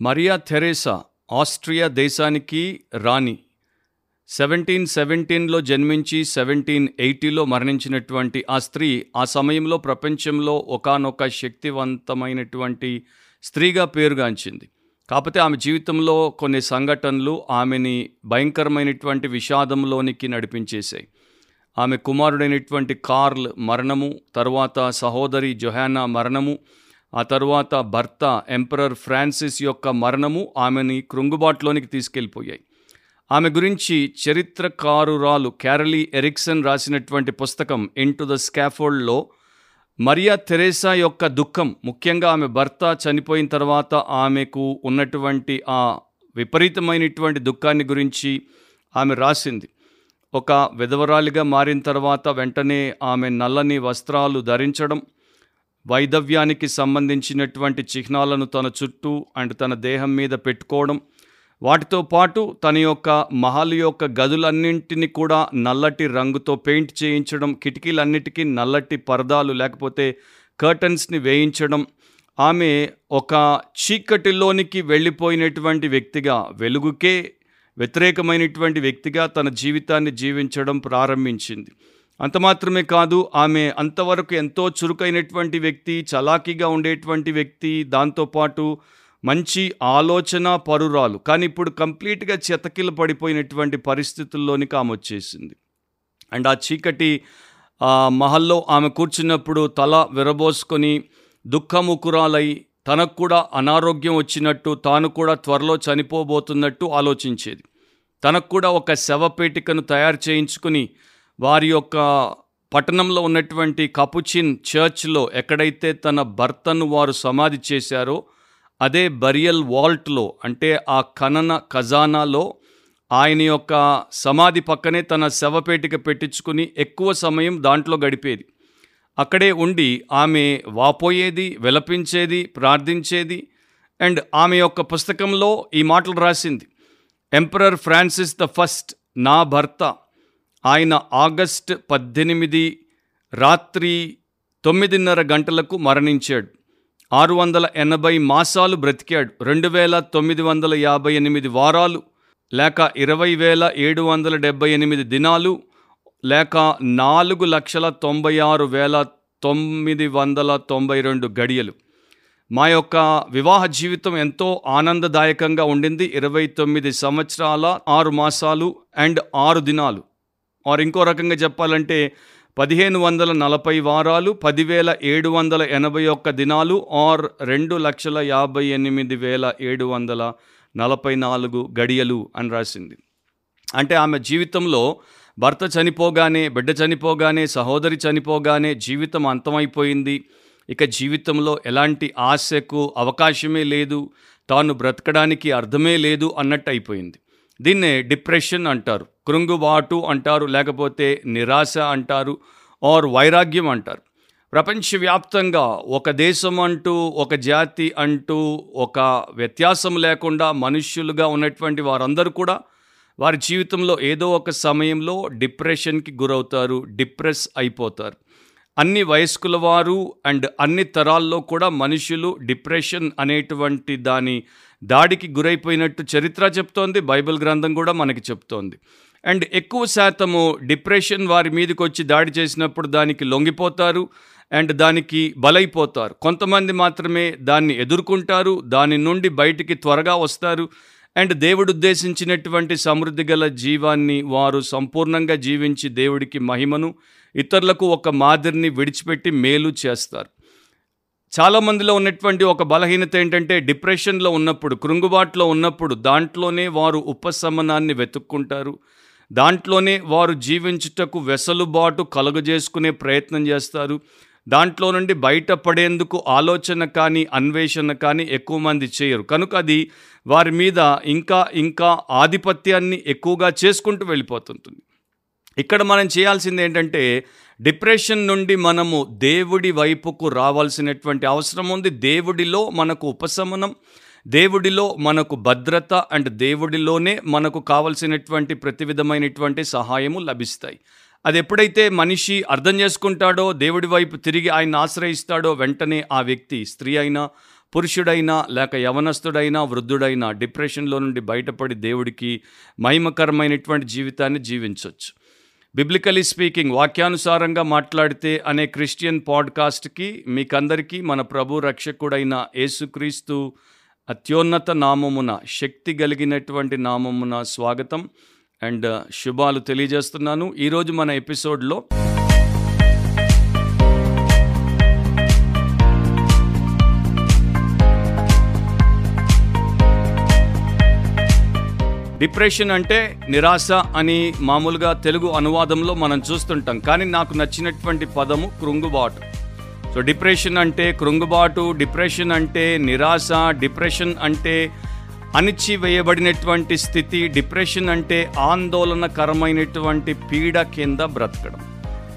Mariya Theresa Austria దేశానికి రాణి. Seventeen సెవెంటీన్లో జన్మించి సెవెంటీన్ ఎయిటీలో మరణించినటువంటి ఆ స్త్రీ ఆ సమయంలో ప్రపంచంలో ఒకానొక శక్తివంతమైనటువంటి స్త్రీగా పేరుగాంచింది. కాకపోతే ఆమె జీవితంలో కొన్ని సంఘటనలు ఆమెని భయంకరమైనటువంటి విషాదంలోనికి నడిపించేశాయి. ఆమె కుమారుడైనటువంటి కార్ల్ మరణము తర్వాత సహోదరి జొహానా మరణము ఆ తరువాత భర్త ఎంపరర్ ఫ్రాన్సిస్ యొక్క మరణము ఆమెని కృంగుబాటులోనికి తీసుకెళ్ళిపోయాయి. ఆమె గురించి చరిత్రకారురాలు క్యారలీ ఎరిక్సన్ రాసినటువంటి పుస్తకం ఇంటు ద స్కాఫోల్డ్లో మరియా తెరేసా యొక్క దుఃఖం ముఖ్యంగా ఆమె భర్త చనిపోయిన తర్వాత ఆమెకు ఉన్నటువంటి ఆ విపరీతమైనటువంటి దుఃఖాన్ని గురించి ఆమె రాసింది. ఒక విధవరాలిగా మారిన తర్వాత వెంటనే ఆమె నల్లని వస్త్రాలు ధరించడం వైదవ్యానికి సంబంధించినటువంటి చిహ్నాలను తన చుట్టూ అండ్ తన దేహం మీద పెట్టుకోవడం వాటితో పాటు తన యొక్క మహల్ యొక్క గదులన్నింటినీ కూడా నల్లటి రంగుతో పెయింట్ చేయించడం కిటికీలన్నిటికీ నల్లటి పరదాలు లేకపోతే కర్టన్స్ని వేయించడం ఆమె ఒక చీకటిలోనికి వెళ్ళిపోయినటువంటి వ్యక్తిగా వెలుగుకే వ్యతిరేకమైనటువంటి వ్యక్తిగా తన జీవితాన్ని జీవించడం ప్రారంభించింది. అంత మాత్రమే కాదు ఆమె అంతవరకు ఎంతో చురుకైనటువంటి వ్యక్తి చలాకీగా ఉండేటువంటి వ్యక్తి దాంతోపాటు మంచి ఆలోచన పరురాలు. కానీ ఇప్పుడు కంప్లీట్గా చెతకిల పడిపోయినటువంటి పరిస్థితుల్లోనికి ఆమె వచ్చేసింది. అండ్ ఆ చీకటి మహల్లో ఆమె కూర్చున్నప్పుడు తల విరబోసుకొని దుఃఖముకురాలై తనకు కూడా అనారోగ్యం వచ్చినట్టు తాను కూడా త్వరలో చనిపోబోతున్నట్టు ఆలోచించేది. తనకు కూడా ఒక శవపేటికను తయారు చేయించుకుని వారి యొక్క పట్టణంలో ఉన్నటువంటి కపుచిన్ చర్చ్లో ఎక్కడైతే తన భర్తను వారు సమాధి చేశారో అదే బరియల్ వాల్ట్లో అంటే ఆ ఖనన ఖజానాలో ఆయన యొక్క సమాధి పక్కనే తన శవపేటిక పెట్టించుకుని ఎక్కువ సమయం దాంట్లో గడిపేది. అక్కడే ఉండి ఆమె వాపోయేది విలపించేది ప్రార్థించేది అండ్ ఆమె యొక్క పుస్తకంలో ఈ మాటలు రాసింది ఎంపరర్ ఫ్రాన్సిస్ ద ఫస్ట్ నా భర్త. ఆయన ఆగస్ట్ పద్దెనిమిది రాత్రి తొమ్మిదిన్నర గంటలకు మరణించాడు. ఆరు వందల ఎనభై మాసాలు బ్రతికాడు. రెండు వేల తొమ్మిది వందల యాభై ఎనిమిది వారాలు లేక ఇరవై వేల ఏడు వందల డెబ్బై ఎనిమిది దినాలు లేక నాలుగు లక్షల తొంభై ఆరు వేల తొమ్మిది వందల తొంభై రెండు గడియలు. మా యొక్క వివాహ జీవితం ఎంతో ఆనందదాయకంగా ఉండింది. ఇరవై తొమ్మిది సంవత్సరాల ఆరు మాసాలు అండ్ ఆరు దినాలు. ఆర్ ఇంకో రకంగా చెప్పాలంటే పదిహేను వందల నలభై వారాలు పదివేల ఏడు వందల ఎనభై ఒక్క దినాలు ఆర్ రెండు లక్షల యాభై ఎనిమిది వేల ఏడు వందల నలభై నాలుగు గడియలు అని రాసింది. అంటే ఆమె జీవితంలో భర్త చనిపోగానే బిడ్డ చనిపోగానే సహోదరి చనిపోగానే జీవితం అంతమైపోయింది. ఇక జీవితంలో ఎలాంటి ఆశకు అవకాశమే లేదు తాను బ్రతకడానికి అర్థమే లేదు అన్నట్టు అయిపోయింది. దీన్నే డిప్రెషన్ అంటారు. కృంగుబాటు అంటారు లేకపోతే నిరాశ అంటారు ఆర్ వైరాగ్యం అంటారు. ప్రపంచవ్యాప్తంగా ఒక దేశం అంటూ ఒక జాతి అంటూ ఒక వ్యత్యాసం లేకుండా మనుష్యులుగా ఉన్నటువంటి వారందరూ కూడా వారి జీవితంలో ఏదో ఒక సమయంలో డిప్రెషన్కి గురవుతారు డిప్రెస్ అయిపోతారు. అన్ని వయస్కుల వారు అండ్ అన్ని తరాల్లో కూడా మనుషులు డిప్రెషన్ అనేటువంటి దాని దాడికి గురైపోయినట్టు చరిత్ర చెప్తోంది బైబిల్ గ్రంథం కూడా మనకి చెప్తోంది. అండ్ ఎక్కువ శాతము డిప్రెషన్ వారి మీదకి వచ్చి దాడి చేసినప్పుడు దానికి లొంగిపోతారు అండ్ దానికి బలైపోతారు. కొంతమంది మాత్రమే దాన్ని ఎదుర్కొంటారు దాని నుండి బయటికి త్వరగా వస్తారు అండ్ దేవుడు ఉద్దేశించినటువంటి సమృద్ధి గల జీవాన్ని వారు సంపూర్ణంగా జీవించి దేవుడికి మహిమను ఇతరులకు ఒక మాదిరిని విడిచిపెట్టి మేలు చేస్తారు. చాలామందిలో ఉన్నటువంటి ఒక బలహీనత ఏంటంటే డిప్రెషన్లో ఉన్నప్పుడు కృంగుబాటులో ఉన్నప్పుడు దాంట్లోనే వారు ఉపశమనాన్ని వెతుక్కుంటారు. దాంట్లోనే వారు జీవించుటకు వెసలుబాటు కలుగజేసుకునే ప్రయత్నం చేస్తారు. దాంట్లో నుండి బయటపడేందుకు ఆలోచన కానీ అన్వేషణ కానీ ఎక్కువ మంది చేయరు. కనుక అది వారి మీద ఇంకా ఇంకా ఆధిపత్యాన్ని ఎక్కువగా చేసుకుంటూ వెళ్ళిపోతుంటుంది. ఇక్కడ మనం చేయాల్సింది ఏంటంటే డిప్రెషన్ నుండి మనము దేవుడి వైపుకు రావాల్సినటువంటి అవసరం ఉంది. దేవుడిలో మనకు ఉపశమనం దేవుడిలో మనకు భద్రత అండ్ దేవుడిలోనే మనకు కావలసినటువంటి ప్రతి విధమైనటువంటి సహాయము లభిస్తాయి. అది ఎప్పుడైతే మనిషి అర్థం చేసుకుంటాడో దేవుడి వైపు తిరిగి ఆయన ఆశ్రయిస్తాడో వెంటనే ఆ వ్యక్తి స్త్రీ అయినా పురుషుడైనా లేక యవనస్తుడైనా వృద్ధుడైనా డిప్రెషన్లో నుండి బయటపడి దేవుడికి మహిమకరమైనటువంటి జీవితాన్ని జీవించవచ్చు బిబ్లికలీ స్పీకింగ్ వాక్యానుసారంగా మాట్లాడితే అనే క్రిస్టియన్ పాడ్కాస్ట్కి మీకందరికీ మన ప్రభు రక్షకుడైన యేసుక్రీస్తు అత్యున్నత నామమున శక్తి కలిగినటువంటి నామమున స్వాగతం. అండ్ శుభాలు తెలియజేస్తున్నాను. ఈరోజు మన ఎపిసోడ్లో డిప్రెషన్ అంటే నిరాశ అని మామూలుగా తెలుగు అనువాదంలో మనం చూస్తుంటాం. కానీ నాకు నచ్చినటువంటి పదము కృంగుబాటు. సో డిప్రెషన్ అంటే కృంగుబాటు డిప్రెషన్ అంటే నిరాశ డిప్రెషన్ అంటే అణిచివేయబడినటువంటి స్థితి డిప్రెషన్ అంటే ఆందోళనకరమైనటువంటి పీడ కింద బ్రతకడం.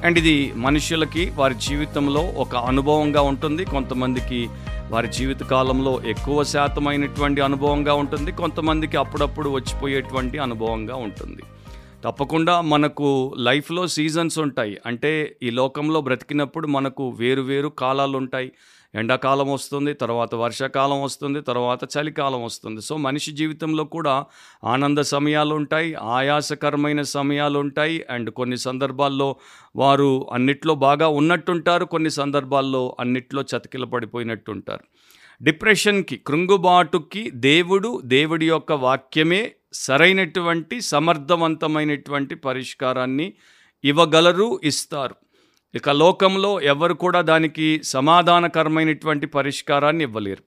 అండ్ ఇది మనుషులకి వారి జీవితంలో ఒక అనుభవంగా ఉంటుంది. కొంతమందికి వారి జీవిత కాలంలో ఎక్కువ శాతమైనటువంటి అనుభవంగా ఉంటుంది. కొంతమందికి అప్పుడప్పుడు వచ్చిపోయేటువంటి అనుభవంగా ఉంటుంది. తప్పకుండా మనకు లైఫ్లో సీజన్స్ ఉంటాయి. అంటే ఈ లోకంలో బ్రతికినప్పుడు మనకు వేరు వేరు కాలాలు ఉంటాయి ఎండాకాలం వస్తుంది తర్వాత వర్షాకాలం వస్తుంది తర్వాత చలికాలం వస్తుంది. సో మనిషి జీవితంలో కూడా ఆనంద సమయాలు ఉంటాయి ఆయాసకరమైన సమయాలు ఉంటాయి అండ్ కొన్ని సందర్భాల్లో వారు అన్నిట్లో బాగా ఉన్నట్టుంటారు కొన్ని సందర్భాల్లో అన్నిట్లో చతికిల పడిపోయినట్టుంటారు. డిప్రెషన్కి కృంగుబాటుకి దేవుడు దేవుడి యొక్క వాక్యమే సరైనటువంటి సమర్థవంతమైనటువంటి పరిష్కారాన్ని ఇవ్వగలరు ఇస్తారు. ఇక లోకంలో ఎవరు కూడా దానికి సమాధానకరమైనటువంటి పరిష్కారాన్ని ఇవ్వలేరు.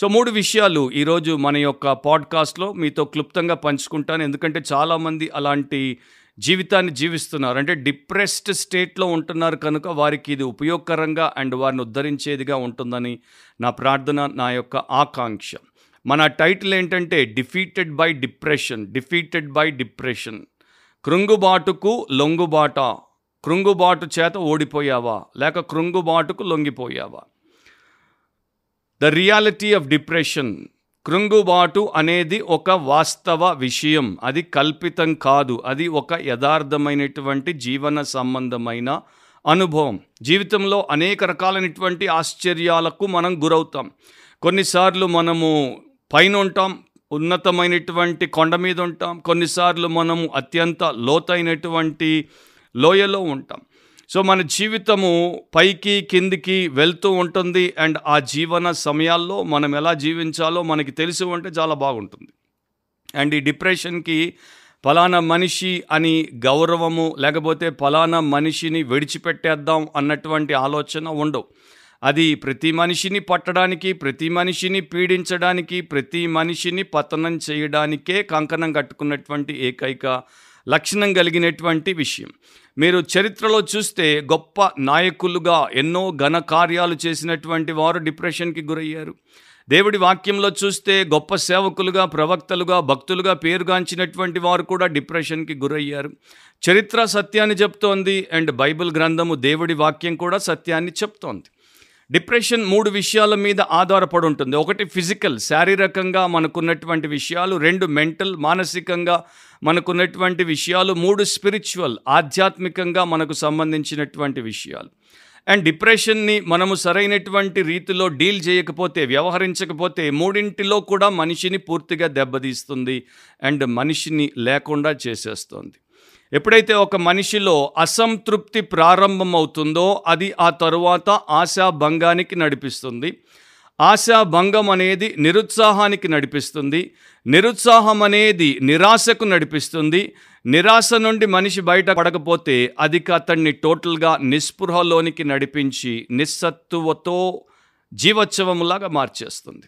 సో మూడు విషయాలు ఈరోజు మన యొక్క పాడ్కాస్ట్లో మీతో క్లుప్తంగా పంచుకుంటాను. ఎందుకంటే చాలామంది అలాంటి జీవితాన్ని జీవిస్తున్నారు. అంటే డిప్రెస్డ్ స్టేట్లో ఉంటున్నారు కనుక వారికి ఇది ఉపయోగకరంగా అండ్ వారిని ఉద్ధరించేదిగా ఉంటుందని నా ప్రార్థన నా యొక్క ఆకాంక్ష. మన టైటిల్ ఏంటంటే defeated by depression defeated by depression. కృంగుబాటుకు లొంగుబాట. కృంగుబాటు చేత ఓడిపోయావా? లేక కృంగుబాటుకు లొంగిపోయావా? ద రియాలిటీ ఆఫ్ డిప్రెషన్ కృంగుబాటు అనేది ఒక వాస్తవ విషయం. అది కల్పితం కాదు. అది ఒక యథార్థమైనటువంటి జీవన సంబంధమైన అనుభవం. జీవితంలో అనేక రకాలైనటువంటి ఆశ్చర్యాలకు మనం గురవుతాం. కొన్నిసార్లు మనము పైన ఉంటాం ఉన్నతమైనటువంటి కొండ మీద ఉంటాం. కొన్నిసార్లు మనము అత్యంత లోతైనటువంటి లోయలో ఉంటాం. సో మన జీవితము పైకి కిందికి వెళ్తూ ఉంటుంది. అండ్ ఆ జీవన సమయాల్లో మనం ఎలా జీవించాలో మనకి తెలిసి ఉంటే చాలా బాగుంటుంది. అండ్ ఈ డిప్రెషన్కి ఫలానా మనిషి అని గౌరవము లేకపోతే ఫలానా మనిషిని విడిచిపెట్టేద్దాం అన్నటువంటి ఆలోచన ఉండవు. అది ప్రతి మనిషిని పట్టడానికి ప్రతి మనిషిని పీడించడానికి ప్రతి మనిషిని పతనం చేయడానికే కంకణం కట్టుకున్నటువంటి ఏకైక లక్షణం కలిగినటువంటి విషయం. మీరు చరిత్రలో చూస్తే గొప్ప నాయకులుగా ఎన్నో ఘన కార్యాలు చేసినటువంటి వారు డిప్రెషన్కి గురయ్యారు. దేవుడి వాక్యంలో చూస్తే గొప్ప సేవకులుగా ప్రవక్తలుగా భక్తులుగా పేరుగాంచినటువంటి వారు కూడా డిప్రెషన్కి గురయ్యారు. చరిత్ర సత్యాన్ని చెప్తోంది అండ్ బైబిల్ గ్రంథము దేవుడి వాక్యం కూడా సత్యాన్ని చెప్తోంది. డిప్రెషన్ మూడు విషయాల మీద ఆధారపడి ఉంటుంది. ఒకటి ఫిజికల్ శారీరకంగా మనకున్నటువంటి విషయాలు రెండు మెంటల్ మానసికంగా మనకున్నటువంటి విషయాలు మూడు స్పిరిచువల్ ఆధ్యాత్మికంగా మనకు సంబంధించినటువంటి విషయాలు. అండ్ డిప్రెషన్ని మనము సరైనటువంటి రీతిలో డీల్ చేయకపోతే వ్యవహరించకపోతే మూడింటిలో కూడా మనిషిని పూర్తిగా దెబ్బతీస్తుంది అండ్ మనిషిని లేకుండా చేసేస్తుంది. ఎప్పుడైతే ఒక మనిషిలో అసంతృప్తి ప్రారంభమవుతుందో అది ఆ తరువాత ఆశాభంగానికి నడిపిస్తుంది. ఆశాభంగం అనేది నిరుత్సాహానికి నడిపిస్తుంది. నిరుత్సాహం అనేది నిరాశకు నడిపిస్తుంది. నిరాశ నుండి మనిషి బయట పడకపోతే అది అతన్ని టోటల్గా నిస్పృహలోనికి నడిపించి నిస్సత్తువతో జీవోత్సవంలాగా మార్చేస్తుంది.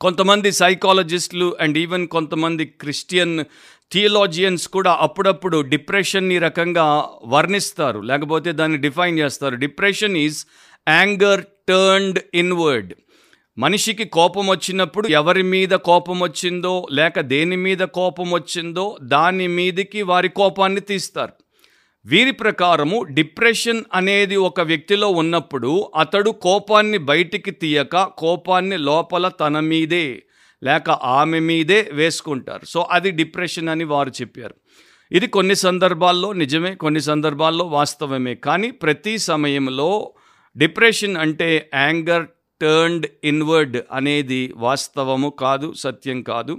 కొంతమంది సైకాలజిస్టులు అండ్ ఈవెన్ కొంతమంది క్రిస్టియన్ థియలాజియన్స్ కూడా అప్పుడప్పుడు డిప్రెషన్ని రకంగా వర్ణిస్తారు. లేకపోతే దాన్ని డిఫైన్ చేస్తారు. Depression is anger turned inward. మనిషికి కోపం వచ్చినప్పుడు ఎవరి మీద కోపం వచ్చిందో లేక దేని మీద కోపం వచ్చిందో దాని మీదికి వారి కోపాన్ని తీస్తారు. వీరి ప్రకారము డిప్రెషన్ అనేది ఒక వ్యక్తిలో ఉన్నప్పుడు అతడు కోపాన్ని బయటికి తీయక కోపాన్ని లోపల తన మీదే లేక ఆమె మీదే వేసుకుంటారు. సో అది డిప్రెషన్ అని వారు చెప్పారు. ఇది కొన్ని సందర్భాల్లో నిజమే కొన్ని సందర్భాల్లో వాస్తవమే. కానీ ప్రతి సమయంలో డిప్రెషన్ అంటే యాంగర్ టర్న్డ్ ఇన్వర్డ్ అనేది వాస్తవము కాదు సత్యం కాదు.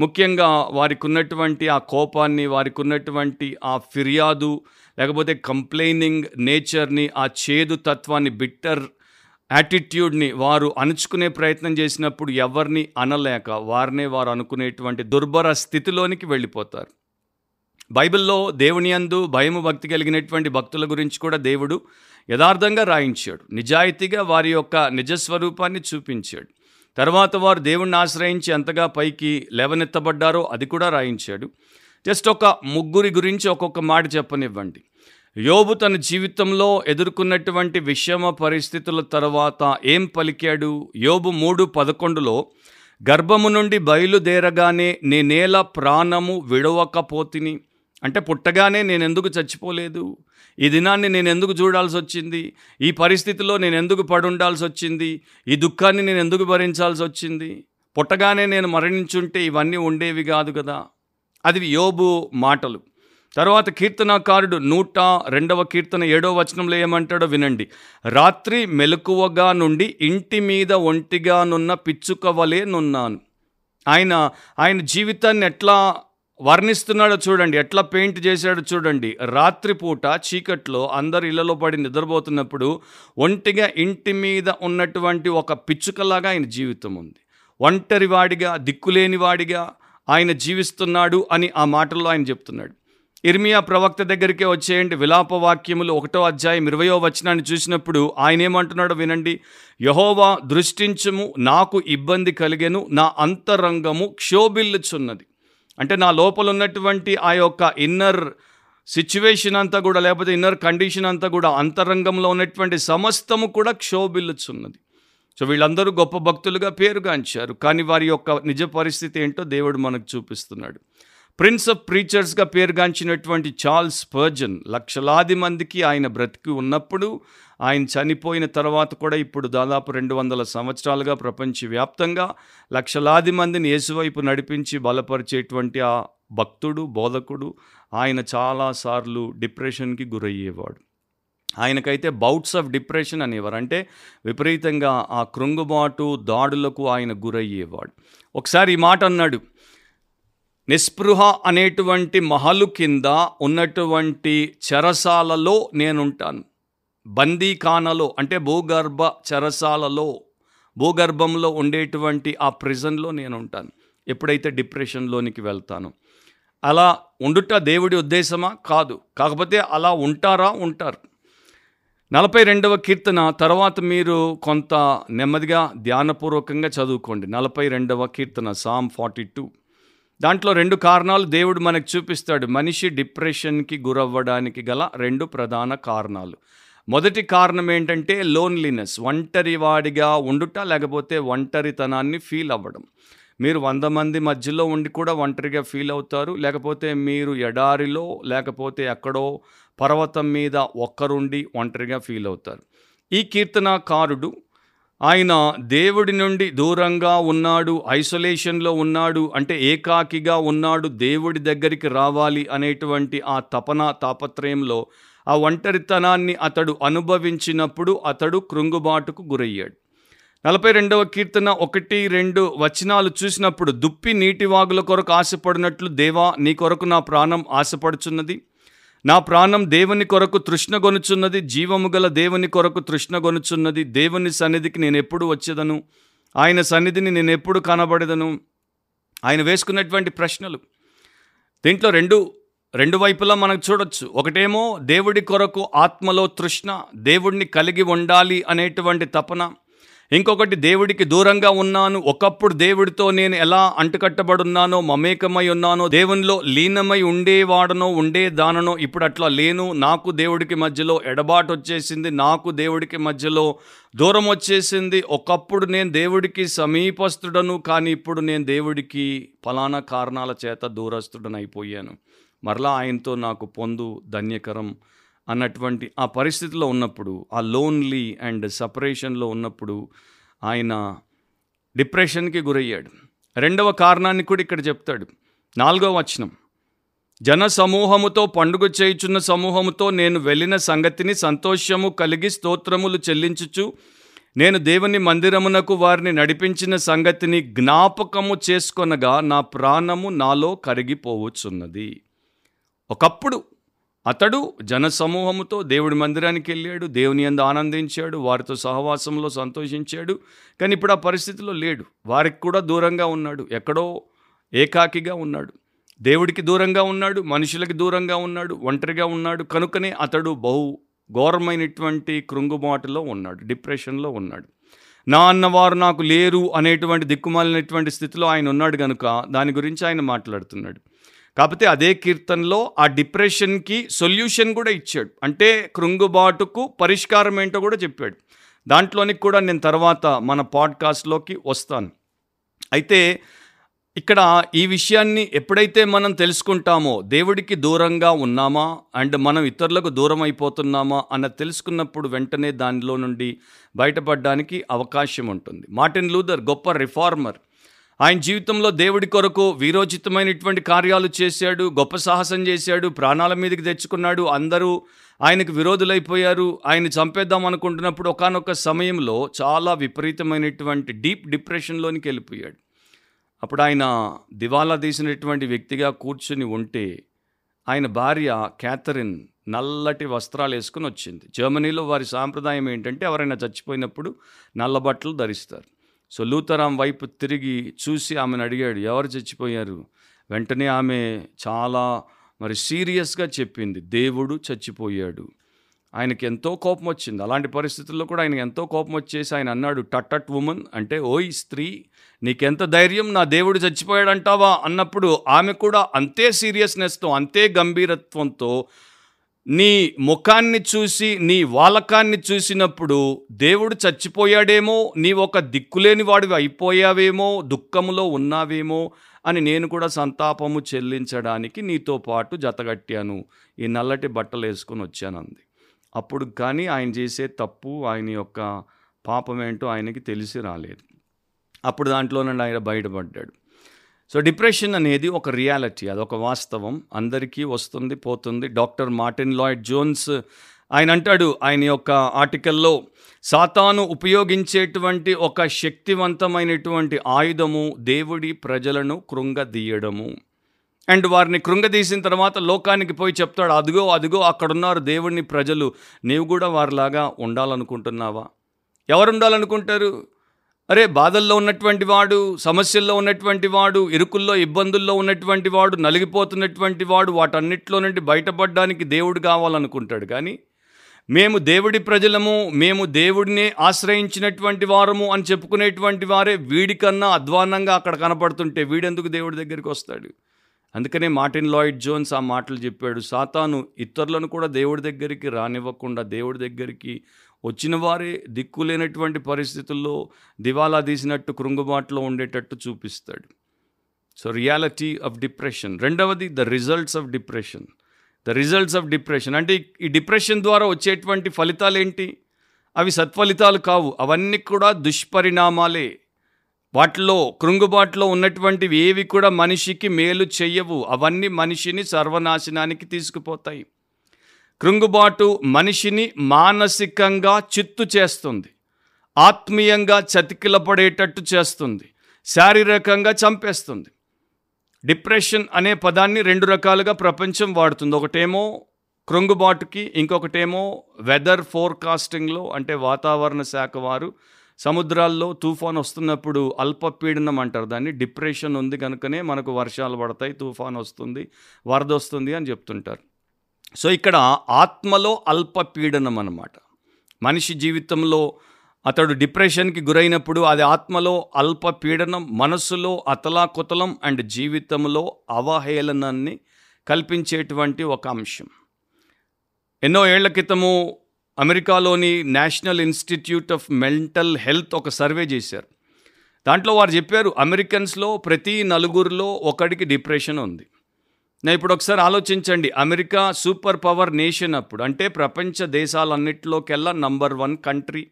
ముఖ్యంగా వారికి ఉన్నటువంటి ఆ కోపాన్ని వారికి ఉన్నటువంటి ఆ ఫిర్యాదు లేకపోతే కంప్లైనింగ్ నేచర్ని ఆ చేదు తత్వాన్ని బిట్టర్ యాటిట్యూడ్ని వారు అణుచుకునే ప్రయత్నం చేసినప్పుడు ఎవరిని అనలేక వారినే వారు అనుకునేటువంటి దుర్భర స్థితిలోనికి వెళ్ళిపోతారు. బైబిల్లో దేవుని అందు భయము భక్తి కలిగినటువంటి భక్తుల గురించి కూడా దేవుడు యథార్థంగా రాయించాడు. నిజాయితీగా వారి యొక్క నిజస్వరూపాన్ని చూపించాడు. తర్వాత వారు దేవుణ్ణి ఆశ్రయించి ఎంతగా పైకి లేవనెత్తబడ్డారో అది కూడా రాయించాడు. జస్ట్ ఒక ముగ్గురి గురించి ఒక్కొక్క మాట చెప్పనివ్వండి. యోబు తన జీవితంలో ఎదుర్కొన్నటువంటి విషమ పరిస్థితుల తర్వాత ఏం పలికాడు? యోబు మూడు పదకొండులో గర్భము నుండి బయలుదేరగానే నేనేలా ప్రాణము విడవకపోతిని. అంటే పుట్టగానే నేను ఎందుకు చచ్చిపోలేదు? ఈ దినాన్ని నేను ఎందుకు చూడాల్సి వచ్చింది ఈ పరిస్థితిలో నేను ఎందుకు పడుండాల్సి వచ్చింది ఈ దుఃఖాన్ని నేను ఎందుకు భరించాల్సి వచ్చింది పుట్టగానే నేను మరణించుంటే ఇవన్నీ ఉండేవి కాదు కదా. అది యోబు మాటలు. తర్వాత కీర్తనాకారుడు నూట రెండవ కీర్తన ఏడవ వచనంలో ఏమంటాడో వినండి. రాత్రి మెలకువగా నుండి ఇంటి మీద ఒంటిగానున్న పిచ్చుక వలె నున్నాను. ఆయన ఆయన జీవితాన్ని ఎట్లా వర్ణిస్తున్నాడో చూడండి ఎట్లా పెయింట్ చేశాడో చూడండి. రాత్రిపూట చీకట్లో అందరు ఇళ్ళలో పడి నిద్రపోతున్నప్పుడు ఒంటిగా ఇంటి మీద ఉన్నటువంటి ఒక పిచ్చుకలాగా ఆయన జీవితం ఉంది. ఒంటరివాడిగా దిక్కులేనివాడిగా దిక్కులేని వాడిగా ఆయన జీవిస్తున్నాడు అని ఆ మాటల్లో ఆయన చెప్తున్నాడు. ఇర్మియా ప్రవక్త దగ్గరికే వచ్చేయండి. విలాప వాక్యములు ఒకటో అధ్యాయం ఇరవయో వచనాన్ని చూసినప్పుడు ఆయన ఏమంటున్నాడో వినండి. యహోవా దృష్టించము నాకు ఇబ్బంది కలిగెను నా అంతరంగము క్షోభిల్లుచున్నది. అంటే నా లోపల ఉన్నటువంటి ఆ యొక్క ఇన్నర్ సిచ్యువేషన్ అంతా కూడా లేకపోతే ఇన్నర్ కండిషన్ అంతా కూడా అంతరంగంలో ఉన్నటువంటి సమస్తము కూడా క్షోభిల్లుచున్నది. సో వీళ్ళందరూ గొప్ప భక్తులుగా పేరుగాంచారు కానీ వారి యొక్క నిజ పరిస్థితి ఏంటో దేవుడు మనకు చూపిస్తున్నాడు. ప్రిన్స్ ఆఫ్ ప్రీచర్స్గా పేరుగాంచినటువంటి చార్ల్స్ పర్జన్ లక్షలాది మందికి ఆయన బ్రతికి ఉన్నప్పుడు ఆయన చనిపోయిన తర్వాత కూడా ఇప్పుడు దాదాపు రెండు వందల సంవత్సరాలుగా ప్రపంచవ్యాప్తంగా లక్షలాది మందిని యేసువైపు నడిపించి బలపరిచేటువంటి ఆ భక్తుడు బోధకుడు ఆయన చాలాసార్లు డిప్రెషన్కి గురయ్యేవాడు. ఆయనకైతే బౌట్స్ ఆఫ్ డిప్రెషన్ అనేవారు. అంటే విపరీతంగా ఆ కృంగుబాటు దాడులకు ఆయన గురయ్యేవాడు. ఒకసారి ఈ మాట అన్నాడు. నిస్పృహ అనేటువంటి మహలు కింద ఉన్నటువంటి చెరసాలలో నేనుంటాను. బందీఖానలో అంటే భూగర్భ చెరసాలలో భూగర్భంలో ఉండేటువంటి ఆ ప్రిజన్లో నేను ఉంటాను ఎప్పుడైతే డిప్రెషన్లోనికి వెళ్తాను. అలా ఉండుట దేవుడి ఉద్దేశమా? కాదు. కాకపోతే అలా ఉంటారా? ఉంటారు. నలభై రెండవ కీర్తన తర్వాత మీరు కొంత నెమ్మదిగా ధ్యానపూర్వకంగా చదువుకోండి. నలభై రెండవ కీర్తన సామ్ ఫార్టీ టూ. దాంట్లో రెండు కారణాలు దేవుడు మనకు చూపిస్తాడు. మనిషి డిప్రెషన్కి గురవ్వడానికి గల రెండు ప్రధాన కారణాలు. మొదటి కారణం ఏంటంటే లోన్లీనెస్ ఒంటరి వాడిగా ఉండుట లేకపోతే ఒంటరితనాన్ని ఫీల్ అవ్వడం. మీరు వంద మంది మధ్యలో ఉండి కూడా ఒంటరిగా ఫీల్ అవుతారు లేకపోతే మీరు ఎడారిలో లేకపోతే ఎక్కడో పర్వతం మీద ఒక్కరుండి ఒంటరిగా ఫీల్ అవుతారు. ఈ కీర్తనకారుడు ఆయన దేవుడి నుండి దూరంగా ఉన్నాడు ఐసోలేషన్లో ఉన్నాడు అంటే ఏకాకిగా ఉన్నాడు దేవుడి దగ్గరికి రావాలి అనేటువంటి ఆ తపన తాపత్రయంలో ఆ ఒంటరితనాన్ని అతడు అనుభవించినప్పుడు అతడు కృంగుబాటుకు గురయ్యాడు. నలభై రెండవ కీర్తన ఒకటి రెండు వచనాలు చూసినప్పుడు దుప్పి నీటి వాగుల కొరకు ఆశపడినట్లు దేవా నీ కొరకు నా ప్రాణం ఆశపడుచున్నది. నా ప్రాణం దేవుని కొరకు తృష్ణగొనుచున్నది జీవము గల దేవుని కొరకు తృష్ణగొనుచున్నది దేవుని సన్నిధికి నేను ఎప్పుడు వచ్చేదను? ఆయన సన్నిధిని నేను ఎప్పుడు కనబడేదను? ఆయన వేసుకున్నటువంటి ప్రశ్నలు. దీంట్లో రెండు రెండు వైపులా మనకు చూడొచ్చు. ఒకటేమో దేవుడి కొరకు ఆత్మలో తృష్ణ దేవుడిని కలిగి ఉండాలి అనేటువంటి తపన. ఇంకొకటి దేవుడికి దూరంగా ఉన్నాను. ఒకప్పుడు దేవుడితో నేను ఎలా అంటుకట్టబడున్నానో మమేకమై ఉన్నానో దేవునిలో లీనమై ఉండేవాడనో ఉండేదాననో ఇప్పుడు అట్లా లేను. నాకు దేవుడికి మధ్యలో ఎడబాటు వచ్చేసింది. నాకు దేవుడికి మధ్యలో దూరం వచ్చేసింది. ఒకప్పుడు నేను దేవుడికి సమీపస్తుడను కానీ ఇప్పుడు నేను దేవుడికి ఫలానా కారణాల చేత దూరస్తుడనైపోయాను అయిపోయాను మరలా ఆయనతో నాకు పొందు ధన్యకరం అన్నటువంటి ఆ పరిస్థితిలో ఉన్నప్పుడు ఆ లోన్లీ అండ్ సపరేషన్లో ఉన్నప్పుడు ఆయన డిప్రెషన్కి గురయ్యాడు. రెండవ కారణాన్ని కూడా ఇక్కడ చెప్తాడు. నాలుగవ వచనం. జన సమూహముతో పండుగ చేయుచున్న సమూహముతో నేను వెళ్ళిన సంగతిని సంతోషము కలిగి స్తోత్రములు చెల్లించుచు నేను దేవుని మందిరమునకు వారిని నడిపించిన సంగతిని జ్ఞాపకము చేసుకొనగా నా ప్రాణము నాలో కరిగిపోవచ్చున్నది. ఒకప్పుడు అతడు జనసమూహముతో దేవుడి మందిరానికి వెళ్ళాడు దేవుని యందు ఆనందించాడు వారితో సహవాసంలో సంతోషించాడు కానీ ఇప్పుడు ఆ పరిస్థితిలో లేడు. వారికి కూడా దూరంగా ఉన్నాడు ఎక్కడో ఏకాకిగా ఉన్నాడు. దేవుడికి దూరంగా ఉన్నాడు మనుషులకి దూరంగా ఉన్నాడు ఒంటరిగా ఉన్నాడు కనుకనే అతడు బహు ఘోరమైనటువంటి కృంగుబాటులో ఉన్నాడు డిప్రెషన్లో ఉన్నాడు. నా అన్నవారు నాకు లేరు అనేటువంటి దిక్కుమాలినటువంటి స్థితిలో ఆయన ఉన్నాడు కనుక దాని గురించి ఆయన మాట్లాడుతున్నాడు. కాకపోతే అదే కీర్తనలో ఆ డిప్రెషన్కి సొల్యూషన్ కూడా ఇచ్చాడు. అంటే కృంగుబాటుకు పరిష్కారం ఏంటో కూడా చెప్పాడు. దాంట్లోనికి కూడా నేను తర్వాత మన పాడ్కాస్ట్లోకి వస్తాను. అయితే ఇక్కడ ఈ విషయాన్ని ఎప్పుడైతే మనం తెలుసుకుంటామో దేవుడికి దూరంగా ఉన్నామా? అండ్ మనం ఇతరులకు దూరం అయిపోతున్నామా? అన్న తెలుసుకున్నప్పుడు వెంటనే దానిలో నుండి బయటపడడానికి అవకాశం ఉంటుంది. మార్టిన్ లూథర్ గొప్ప రిఫార్మర్. ఆయన జీవితంలో దేవుడి కొరకు వీరోచితమైనటువంటి కార్యాలు చేశాడు గొప్ప సాహసం చేశాడు ప్రాణాల మీదకి తెచ్చుకున్నాడు. అందరూ ఆయనకు విరోధులైపోయారు. ఆయన చంపేద్దాం అనుకుంటున్నప్పుడు ఒకానొక సమయంలో చాలా విపరీతమైనటువంటి డీప్ డిప్రెషన్లోనికి వెళ్ళిపోయాడు. అప్పుడు ఆయన దివాలా తీసినటువంటి వ్యక్తిగా కూర్చుని ఉంటే ఆయన భార్య క్యాథరిన్ నల్లటి వస్త్రాలు వేసుకుని వచ్చింది. జర్మనీలో వారి సాంప్రదాయం ఏంటంటే ఎవరైనా చచ్చిపోయినప్పుడు నల్ల బట్టలు ధరిస్తారు. సో లూతరాం వైపు తిరిగి చూసి ఆమెను అడిగాడు ఎవరు చచ్చిపోయారు? వెంటనే ఆమె చాలా మరి సీరియస్గా చెప్పింది దేవుడు చచ్చిపోయాడు. ఆయనకి ఎంతో కోపం వచ్చింది. అలాంటి పరిస్థితుల్లో కూడా ఆయనకి ఎంతో కోపం వచ్చేసి ఆయన అన్నాడు టట్టట్ ఉమెన్ అంటే ఓయ్ స్త్రీ నీకెంత ధైర్యం నా దేవుడు చచ్చిపోయాడంటావా? అన్నప్పుడు ఆమె కూడా అంతే సీరియస్నెస్తో అంతే గంభీరత్వంతో నీ ముఖాన్ని చూసి నీ వాలకాన్ని చూసినప్పుడు దేవుడు చచ్చిపోయాడేమో నీ ఒక దిక్కులేని వాడివి అయిపోయావేమో దుఃఖములో ఉన్నావేమో అని నేను కూడా సంతాపము చెల్లించడానికి నీతో పాటు జతగట్టాను ఈ నల్లటి బట్టలు వేసుకొని వచ్చానంది. అప్పుడు కానీ ఆయన చేసే తప్పు ఆయన యొక్క పాపం ఏంటో ఆయనకి తెలిసి రాలేదు. అప్పుడు దాంట్లో నుండి ఆయన బయటపడ్డాడు. సో డిప్రెషన్ అనేది ఒక రియాలిటీ అదొక వాస్తవం. అందరికీ వస్తుంది పోతుంది. డాక్టర్ మార్టిన్ లాయిడ్ జోన్స్ ఆయన అంటాడు ఆయన యొక్క ఆర్టికల్లో సాతాను ఉపయోగించేటువంటి ఒక శక్తివంతమైనటువంటి ఆయుధము దేవుడి ప్రజలను కృంగదీయడము. అండ్ వారిని కృంగదీసిన తర్వాత లోకానికి పోయి చెప్తాడు అదిగో అదిగో అక్కడున్నారు దేవుడిని ప్రజలు. నీవు కూడా వారిలాగా ఉండాలనుకుంటున్నావా? ఎవరు ఉండాలనుకుంటారు అరే బాధల్లో ఉన్నటువంటి వాడు సమస్యల్లో ఉన్నటువంటి వాడు ఇరుకుల్లో ఇబ్బందుల్లో ఉన్నటువంటి వాడు నలిగిపోతున్నటువంటి వాడు వాటన్నిటిలో నుండి బయటపడడానికి దేవుడు కావాలనుకుంటాడు. కానీ మేము దేవుడి ప్రజలము మేము దేవుడిని ఆశ్రయించినటువంటి వారము అని చెప్పుకునేటువంటి వారే వీడికన్నా అధ్వాన్నంగా అక్కడ కనపడుతుంటే వీడెందుకు దేవుడి దగ్గరికి వస్తాడు? అందుకనే మార్టిన్ లాయిడ్ జోన్స్ ఆ మాటలు చెప్పాడు. సాతాను ఇతరులను కూడా దేవుడి దగ్గరికి రానివ్వకుండా దేవుడి దగ్గరికి వచ్చిన వారే దిక్కులేనటువంటి పరిస్థితుల్లో దివాలా తీసినట్టు కృంగుబాటులో ఉండేటట్టు చూపిస్తాడు. సో రియాలిటీ ఆఫ్ డిప్రెషన్ రెండవది the results of depression the results of depression అంటే ఈ డిప్రెషన్ ద్వారా వచ్చేటువంటి ఫలితాలు ఏంటి అవి సత్ఫలితాలు కావు. అవన్నీ కూడా దుష్పరిణామాలే. వాటిలో కృంగుబాట్లో ఉన్నటువంటివి ఏవి కూడా మనిషికి మేలు చెయ్యవు. అవన్నీ మనిషిని సర్వనాశనానికి తీసుకుపోతాయి. కృంగుబాటు మనిషిని మానసికంగా చిత్తు చేస్తుంది. ఆత్మీయంగా చతికిలపడేటట్టు చేస్తుంది. శారీరకంగా చంపేస్తుంది. డిప్రెషన్ అనే పదాన్ని రెండు రకాలుగా ప్రపంచం వాడుతుంది. ఒకటేమో క్రొంగుబాటుకి ఇంకొకటేమో వెదర్ ఫోర్కాస్టింగ్లో అంటే వాతావరణ శాఖ వారు సముద్రాల్లో తుఫాన్ వస్తున్నప్పుడు అల్పపీడనం అంటారు. దాన్ని డిప్రెషన్ ఉంది కనుకనే మనకు వర్షాలు పడతాయి తుఫాన్ వస్తుంది వరద వస్తుంది అని చెప్తుంటారు. సో ఇక్కడ ఆత్మలో అల్పపీడనం అన్నమాట మనిషి జీవితంలో అతడు డిప్రెషన్కి గురైనప్పుడు అది ఆత్మలో అల్పపీడనం మనస్సులో అతలాకుతలం అండ్ జీవితంలో అవహేళనాన్ని కల్పించేటువంటి ఒక అంశం. ఎన్నో ఏళ్ళ క్రితము అమెరికాలోని National Institute of Mental Health ఒక సర్వే చేశారు. దాంట్లో వారు చెప్పారు అమెరికన్స్లో ప్రతి నలుగురిలో ఒకడికి డిప్రెషన్ ఉంది. నా ఇప్పుడు ఒకసారి ఆలోచించండి. అమెరికా సూపర్ పవర్ నేషన్ అప్పుడు అంటే ప్రపంచ దేశాలన్నిటిలోకెల్లా నంబర్ వన్ కంట్రీ.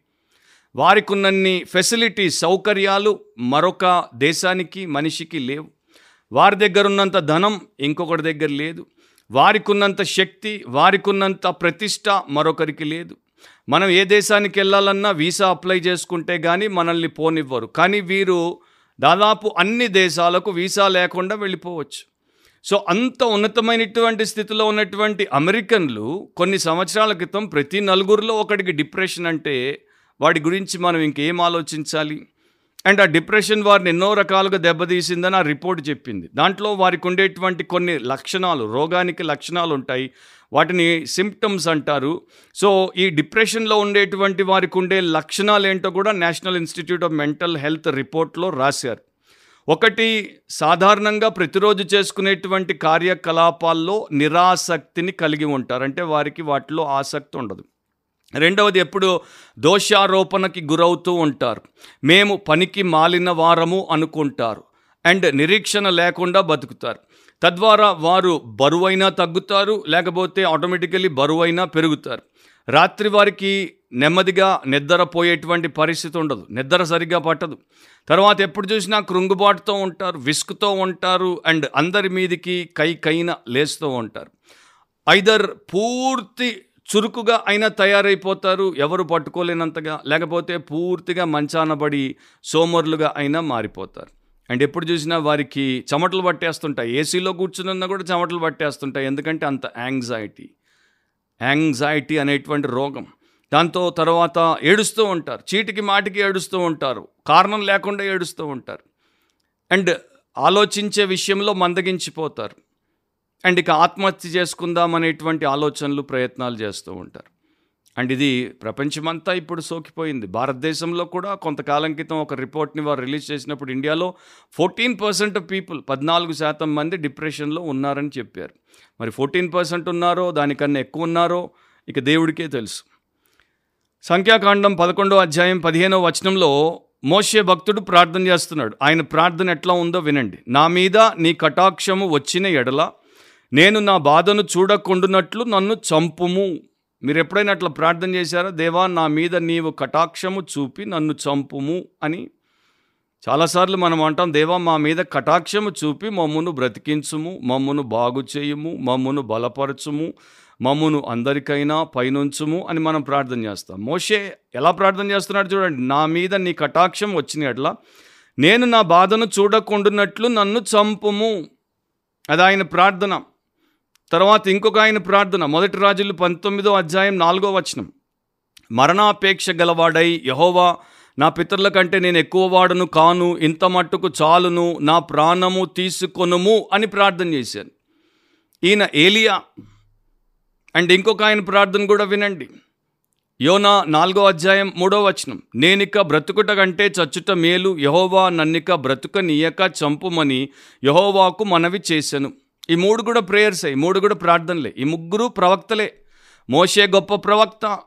వారికి ఉన్నన్ని ఫెసిలిటీస్ సౌకర్యాలు మరొక దేశానికి మనిషికి లేవు. వారి దగ్గర ఉన్నంత ధనం ఇంకొకటి దగ్గర లేదు. వారికి ఉన్నంత శక్తి వారికి ఉన్నంత ప్రతిష్ట మరొకరికి లేదు. మనం ఏ దేశానికి వెళ్ళాలన్నా వీసా అప్లై చేసుకుంటే కానీ మనల్ని పోనివ్వరు. కానీ వీరు దాదాపు అన్ని దేశాలకు వీసా లేకుండా వెళ్ళిపోవచ్చు. సో అంత ఉన్నతమైనటువంటి స్థితిలో ఉన్నటువంటి అమెరికన్లు కొన్ని సంవత్సరాల క్రితం ప్రతి నలుగురిలో ఒకడికి డిప్రెషన్ అంటే వాడి గురించి మనం ఇంకేం ఆలోచించాలి? అండ్ ఆ డిప్రెషన్ వారిని ఎన్నో రకాలుగా దెబ్బతీసిందని ఆ రిపోర్ట్ చెప్పింది. దాంట్లో వారికి ఉండేటువంటి కొన్ని లక్షణాలు రోగానికి లక్షణాలు ఉంటాయి. వాటిని సిమ్టమ్స్ అంటారు. సో ఈ డిప్రెషన్లో ఉండేటువంటి వారికి ఉండే లక్షణాలు ఏంటో కూడా National Institute of Mental Health రిపోర్ట్లో రాశారు. ఒకటి సాధారణంగా ప్రతిరోజు చేసుకునేటువంటి కార్యకలాపాల్లో నిరాసక్తిని కలిగి ఉంటారు. అంటే వారికి వాటిలో ఆసక్తి ఉండదు. రెండవది ఎప్పుడు దోషారోపణకి గురవుతూ ఉంటారు. మేము పనికి మాలిన వారము అనుకుంటారు. అండ్ నిరీక్షణ లేకుండా బతుకుతారు. తద్వారా వారు బరువైనా తగ్గుతారు. లేకపోతే ఆటోమేటికలీ బరువైనా పెరుగుతారు. రాత్రి వారికి నెమ్మదిగా నిద్రపోయేటువంటి పరిస్థితి ఉండదు. నిద్ర సరిగ్గా పట్టదు. తర్వాత ఎప్పుడు చూసినా కృంగుబాటుతో ఉంటారు విసుకుతో ఉంటారు అండ్ అందరి మీదికి కై కైన లేస్తూ ఉంటారు. ఐదర్ పూర్తి చురుకుగా అయినా తయారైపోతారు. ఎవరు పట్టుకోలేనంతగా లేకపోతే పూర్తిగా మంచానబడి సోమరులుగా అయినా మారిపోతారు. అండ్ ఎప్పుడు చూసినా వారికి చెమటలు పట్టేస్తుంటాయి. ఏసీలో కూర్చునున్నా కూడా చెమటలు పట్టేస్తుంటాయి. ఎందుకంటే అంత యాంగ్జైటీ. యాంగ్జైటీ అనేటువంటి రోగం. దాంతో తర్వాత ఏడుస్తూ ఉంటారు. చీటికి మాటికి ఏడుస్తూ ఉంటారు. కారణం లేకుండా ఏడుస్తూ ఉంటారు. అండ్ ఆలోచించే విషయంలో మందగించిపోతారు. అండ్ ఇక ఆత్మహత్య చేసుకుందాం అనేటువంటి ఆలోచనలు ప్రయత్నాలు చేస్తూ ఉంటారు. అండ్ ఇది ప్రపంచమంతా ఇప్పుడు సోకిపోయింది. భారతదేశంలో కూడా కొంతకాలం క్రితం ఒక రిపోర్ట్ని వారు రిలీజ్ చేసినప్పుడు ఇండియాలో ఫోర్టీన్ పర్సెంట్ పీపుల్ పద్నాలుగు శాతం మంది డిప్రెషన్లో ఉన్నారని చెప్పారు. మరి ఫోర్టీన్ పర్సెంట్ ఉన్నారో దానికన్నా ఎక్కువ ఉన్నారో ఇక దేవుడికే తెలుసు. సంఖ్యాకాండం పదకొండో అధ్యాయం పదిహేనో వచనంలో మోషే భక్తుడు ప్రార్థన చేస్తున్నాడు. ఆయన ప్రార్థన ఎట్లా ఉందో వినండి. నా మీద నీ కటాక్షము వచ్చిన ఎడల నేను నా బాధను చూడకుండునట్లు నన్ను చంపుము. మీరు ఎప్పుడైనా అట్లా ప్రార్థన చేశారా? దేవా నా మీద నీవు కటాక్షము చూపి నన్ను చంపుము అని? చాలాసార్లు మనం అంటాం దేవా మా మీద కటాక్షము చూపి మమ్మును బ్రతికించుము మమ్మును బాగు చేయుము మమ్మును బలపరచుము మమ్మును అందరికైనా పైనుంచుము అని మనం ప్రార్థన చేస్తాం. మోషే ఎలా ప్రార్థన చేస్తున్నాడు చూడండి. నా మీద నీ కటాక్షం వచ్చిన అట్లా. నేను నా బాధను చూడకుండానట్లు నన్ను చంపుము. అది ఆయన ప్రార్థన. తర్వాత ఇంకొక ఆయన ప్రార్థన. మొదటి రాజులు పంతొమ్మిదో అధ్యాయం నాలుగో వచనం. మరణాపేక్ష గలవాడై యహోవా నా పితరుల కంటే నేను ఎక్కువ వాడను కాను ఇంత మట్టుకు చాలును నా ప్రాణము తీసుకొనుము అని ప్రార్థన చేశాను. ఈయన ఏలియా. అండ్ ఇంకొక ఆయన ప్రార్థన కూడా వినండి. యోనా నాలుగో అధ్యాయం మూడో వచనం. నేనిక బ్రతుకుట కంటే చచ్చుట మేలు యహోవా నన్నిక బ్రతుక నీయక చంపుమని యహోవాకు మనవి చేశాను ఈ మూడు కూడా ప్రేయర్స్ ఈ మూడు కూడా ప్రార్థనలే. ఈ ముగ్గురు ప్రవక్తలే. మోషే గొప్ప ప్రవక్త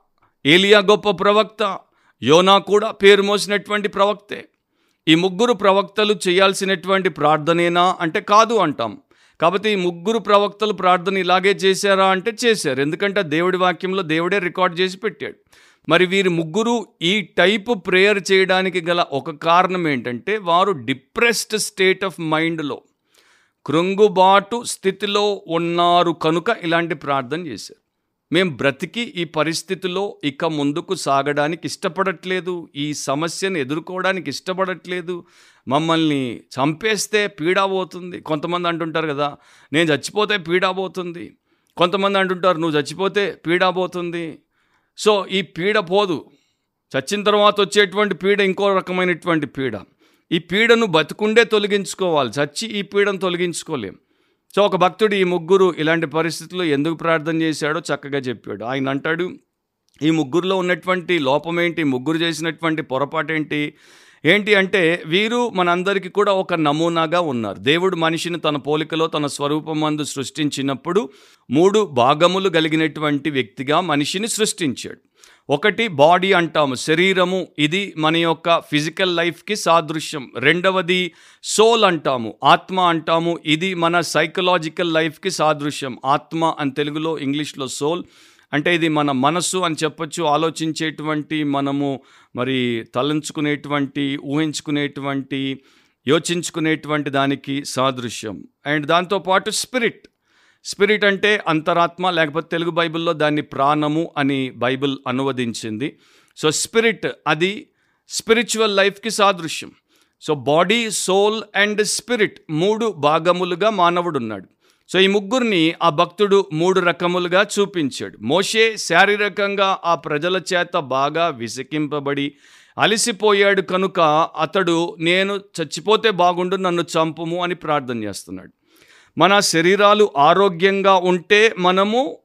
ఏలియా గొప్ప ప్రవక్త యోనా కూడా పేరు మోసినటువంటి ప్రవక్తే. ఈ ముగ్గురు ప్రవక్తలు చేయాల్సినటువంటి ప్రార్థనేనా అంటే కాదు అంటాం. కాబట్టి ఈ ముగ్గురు ప్రవక్తలు ప్రార్థన ఇలాగే చేశారా అంటే చేశారు. ఎందుకంటే దేవుడి వాక్యంలో దేవుడే రికార్డ్ చేసి పెట్టాడు. మరి వీరి ముగ్గురు ఈ టైపు ప్రేయర్ చేయడానికి గల ఒక కారణం ఏంటంటే వారు డిప్రెస్డ్ స్టేట్ ఆఫ్ మైండ్లో కృంగుబాటు స్థితిలో ఉన్నారు కనుక ఇలాంటి ప్రార్థన చేశారు. మేము బ్రతికి ఈ పరిస్థితిలో ఇక ముందుకు సాగడానికి ఇష్టపడట్లేదు ఈ సమస్యను ఎదుర్కోవడానికి ఇష్టపడట్లేదు మమ్మల్ని చంపేస్తే పీడా పోతుంది. కొంతమంది అంటుంటారు కదా నేను చచ్చిపోతే పీడా పోతుంది. కొంతమంది అంటుంటారు నువ్వు చచ్చిపోతే పీడా పోతుంది. సో ఈ పీడ పోదు. చచ్చిన తర్వాత వచ్చేటువంటి పీడ ఇంకో రకమైనటువంటి పీడ. ఈ పీడను బతుకుండే తొలగించుకోవాలి. చచ్చి ఈ పీడను తొలగించుకోలేం. సో ఒక భక్తుడు ఈ ముగ్గురు ఇలాంటి పరిస్థితుల్లో ఎందుకు ప్రార్థన చేశాడో చక్కగా చెప్పాడు. ఆయన అంటాడు ఈ ముగ్గురులో ఉన్నటువంటి లోపం ఏంటి ముగ్గురు చేసినటువంటి పొరపాటు ఏంటి ఏంటి అంటే వీరు మనందరికీ కూడా ఒక నమూనాగా ఉన్నారు. దేవుడు మనిషిని తన పోలికలో తన స్వరూపమందు సృష్టించినప్పుడు మూడు భాగములు కలిగినటువంటి వ్యక్తిగా మనిషిని సృష్టించాడు. ఒకటి బాడీ అంటాము శరీరము. ఇది మన యొక్క ఫిజికల్ లైఫ్కి సాదృశ్యం. రెండవది సోల్ అంటాము ఆత్మ అంటాము. ఇది మన సైకలాజికల్ లైఫ్కి సాదృశ్యం. ఆత్మ అని తెలుగులో ఇంగ్లీష్లో సోల్. అంటే ఇది మన మనస్సు అని చెప్పొచ్చు. ఆలోచించేటువంటి మనము మరి తలంచుకునేటువంటి ఊహించుకునేటువంటి యోచించుకునేటువంటి దానికి సాదృశ్యం. అండ్ దాంతోపాటు స్పిరిట్. స్పిరిట్ అంటే అంతరాత్మ లేకపోతే తెలుగు బైబిల్లో దాన్ని ప్రాణము అని బైబిల్ అనువదించింది. సో స్పిరిట్ అది స్పిరిచువల్ లైఫ్కి సాదృశ్యం. So body soul and spirit మూడు భాగములుగా మానవుడు ఉన్నాడు సో ఈ ముగ్గురిని ఆ భక్తుడు మూడు రకములుగా చూపించాడు. మోషే శారీరకంగా ఆ ప్రజల చేత బాగా విసికింపబడి అలసిపోయాడు కనుక అతడు నేను చచ్చిపోతే బాగుండు నన్ను చంపము అని ప్రార్థన చేస్తున్నాడు. మన శరీరాలు ఆరోగ్యంగా ఉంటే మనము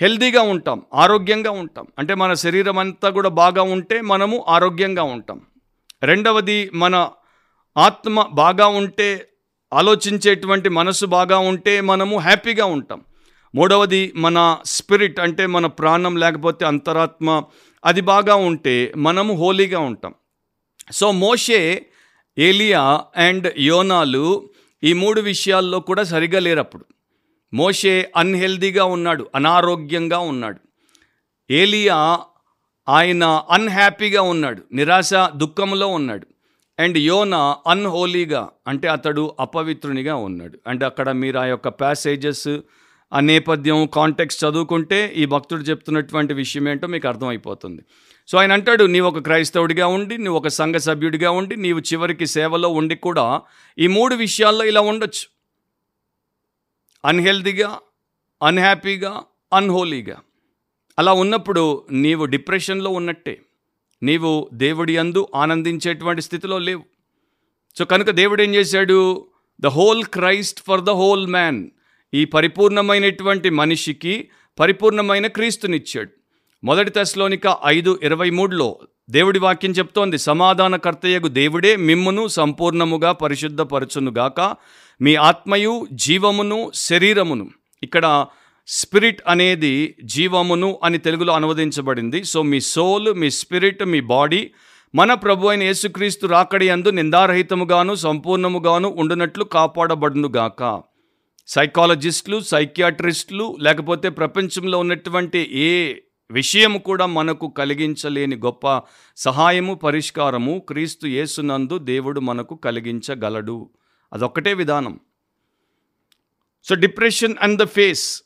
హెల్దీగా ఉంటాం ఆరోగ్యంగా ఉంటాం. అంటే మన శరీరం అంతా కూడా బాగా ఉంటే మనము ఆరోగ్యంగా ఉంటాం. రెండవది మన ఆత్మ బాగా ఉంటే ఆలోచించేటువంటి మనసు బాగా ఉంటే మనము హ్యాపీగా ఉంటాం. మూడవది మన స్పిరిట్ అంటే మన ప్రాణం లేకపోతే అంతరాత్మ అది బాగా ఉంటే మనము హోలీగా ఉంటాం. సో మోషే ఏలియా అండ్ యోనాలు ఈ మూడు విషయాల్లో కూడా సరిగా లేరప్పుడు. మోషే అన్హెల్దీగా ఉన్నాడు అనారోగ్యంగా ఉన్నాడు. ఏలియా ఆయన అన్హ్యాపీగా ఉన్నాడు నిరాశ దుఃఖంలో ఉన్నాడు. అండ్ యోన అన్హోలీగా అంటే అతడు అపవిత్రునిగా ఉన్నాడు. అండ్ అక్కడ మీరు ఆ యొక్క ప్యాసేజెస్ ఆ నేపథ్యం కాంటెక్స్ట్ చదువుకుంటే ఈ భక్తుడు చెప్తున్నటువంటి విషయం ఏంటో మీకు అర్థమైపోతుంది. సో ఆయన అంటాడు నీవు ఒక క్రైస్తవుడిగా ఉండి నువ్వు ఒక సంఘ సభ్యుడిగా ఉండి నీవు చివరికి సేవలో ఉండి కూడా ఈ మూడు విషయాల్లో ఇలా ఉండొచ్చు. అన్హెల్దీగా అన్హ్యాపీగా అన్హోలీగా. అలా ఉన్నప్పుడు నీవు డిప్రెషన్లో ఉన్నట్టే. నీవు దేవుడి అందు ఆనందించేటువంటి స్థితిలో లేవు. సో కనుక దేవుడు ఏం చేశాడు? The whole Christ for the whole man. ఈ పరిపూర్ణమైనటువంటి మనిషికి పరిపూర్ణమైన క్రీస్తునిచ్చాడు. మొదటి తెశలోనిక ఐదు ఇరవై మూడులో దేవుడి వాక్యం చెప్తోంది సమాధానకర్తయ్యకు దేవుడే మిమ్మును సంపూర్ణముగా పరిశుద్ధపరచునుగాక మీ ఆత్మయు జీవమును శరీరమును. ఇక్కడ స్పిరిట్ అనేది జీవమును అని తెలుగులో అనువదించబడింది. సో మీ సోల్ మీ స్పిరిట్ మీ బాడీ మన ప్రభు అయిన యేసుక్రీస్తు రాకడి అందు నిందారహితముగాను సంపూర్ణముగాను ఉండునట్లు కాపాడబడునుగాక సైకాలజిస్టులు సైకియాట్రిస్టులు లేకపోతే ప్రపంచంలో ఉన్నటువంటి ఏ విషయం కూడా మనకు కలిగించలేని గొప్ప సహాయము పరిష్కారము క్రీస్తు యేసునందు దేవుడు మనకు కలిగించగలడు. అదొక్కటే విధానం. So depression and the face.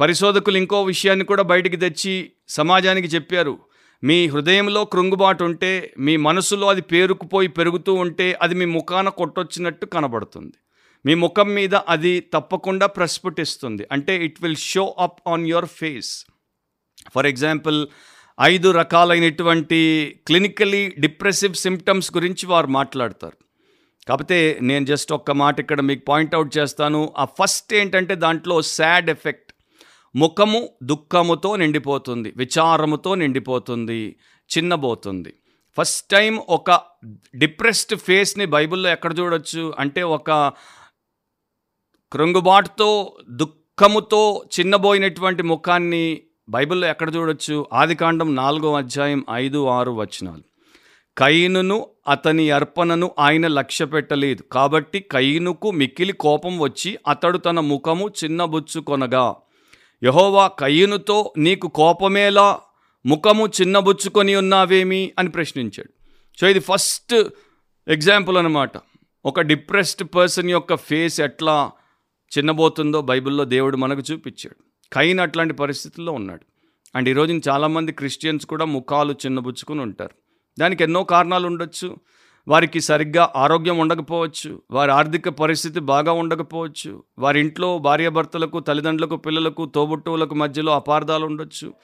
పరిశోధకులు ఇంకో విషయాన్ని కూడా బయటికి తెచ్చి సమాజానికి చెప్పారు. మీ హృదయంలో కృంగుబాటు ఉంటే మీ మనసులో అది పేరుకుపోయి పెరుగుతూ ఉంటే అది మీ ముఖాన కొట్టొచ్చినట్టు కనబడుతుంది. మీ ముఖం మీద అది తప్పకుండా ప్రస్ఫుటిస్తుంది. అంటే it will show up on your face for example ఐదు రకాలైనటువంటి క్లినికలీ డిప్రెసివ్ సిమ్టమ్స్ గురించి వారు మాట్లాడతారు. కాకపోతే నేను జస్ట్ ఒక్క మాట ఇక్కడ మీకు పాయింట్అవుట్ చేస్తాను. ఆ ఫస్ట్ ఏంటంటే దాంట్లో సాడ్ ఎఫెక్ట్ ముఖము దుఃఖముతో నిండిపోతుంది. విచారముతో నిండిపోతుంది. చిన్నబోతుంది. ఫస్ట్ టైం ఒక డిప్రెస్డ్ ఫేస్ని బైబిల్లో ఎక్కడ చూడొచ్చు? అంటే ఒక కృంగుబాటుతో దుఃఖముతో చిన్నబోయినటువంటి ముఖాన్ని బైబిల్లో ఎక్కడ చూడొచ్చు? ఆదికాండం నాలుగో అధ్యాయం ఐదు ఆరు వచనాలు. కయ్యనును అతని అర్పణను ఆయన లక్ష్య పెట్టలేదు కాబట్టి కయ్యనుకు మిక్కిలి కోపం వచ్చి అతడు తన ముఖము చిన్నబుచ్చుకొనగా యహోవా కయ్యనుతో నీకు కోపమేలా? ముఖము చిన్నబుచ్చుకొని ఉన్నావేమి? అని ప్రశ్నించాడు. సో ఇది ఫస్ట్ ఎగ్జాంపుల్ అనమాట ఒక డిప్రెస్డ్ పర్సన్ యొక్క ఫేస్ ఎట్లా చిన్నబోతుందో బైబిల్లో దేవుడు మనకు చూపించాడు. కైన్ అట్లాంటి పరిస్థితుల్లో ఉన్నాడు. అండ్ ఈరోజు చాలామంది క్రిస్టియన్స్ కూడా ముఖాలు చిన్నబుచ్చుకుని ఉంటారు. దానికి ఎన్నో కారణాలు ఉండొచ్చు. వారికి సరిగ్గా ఆరోగ్యం ఉండకపోవచ్చు. వారి ఆర్థిక పరిస్థితి బాగా ఉండకపోవచ్చు. వారి ఇంట్లో భార్యాభర్తలకు తల్లిదండ్రులకు పిల్లలకు తోబుట్టువులకు మధ్యలో అపార్థాలు ఉండొచ్చు.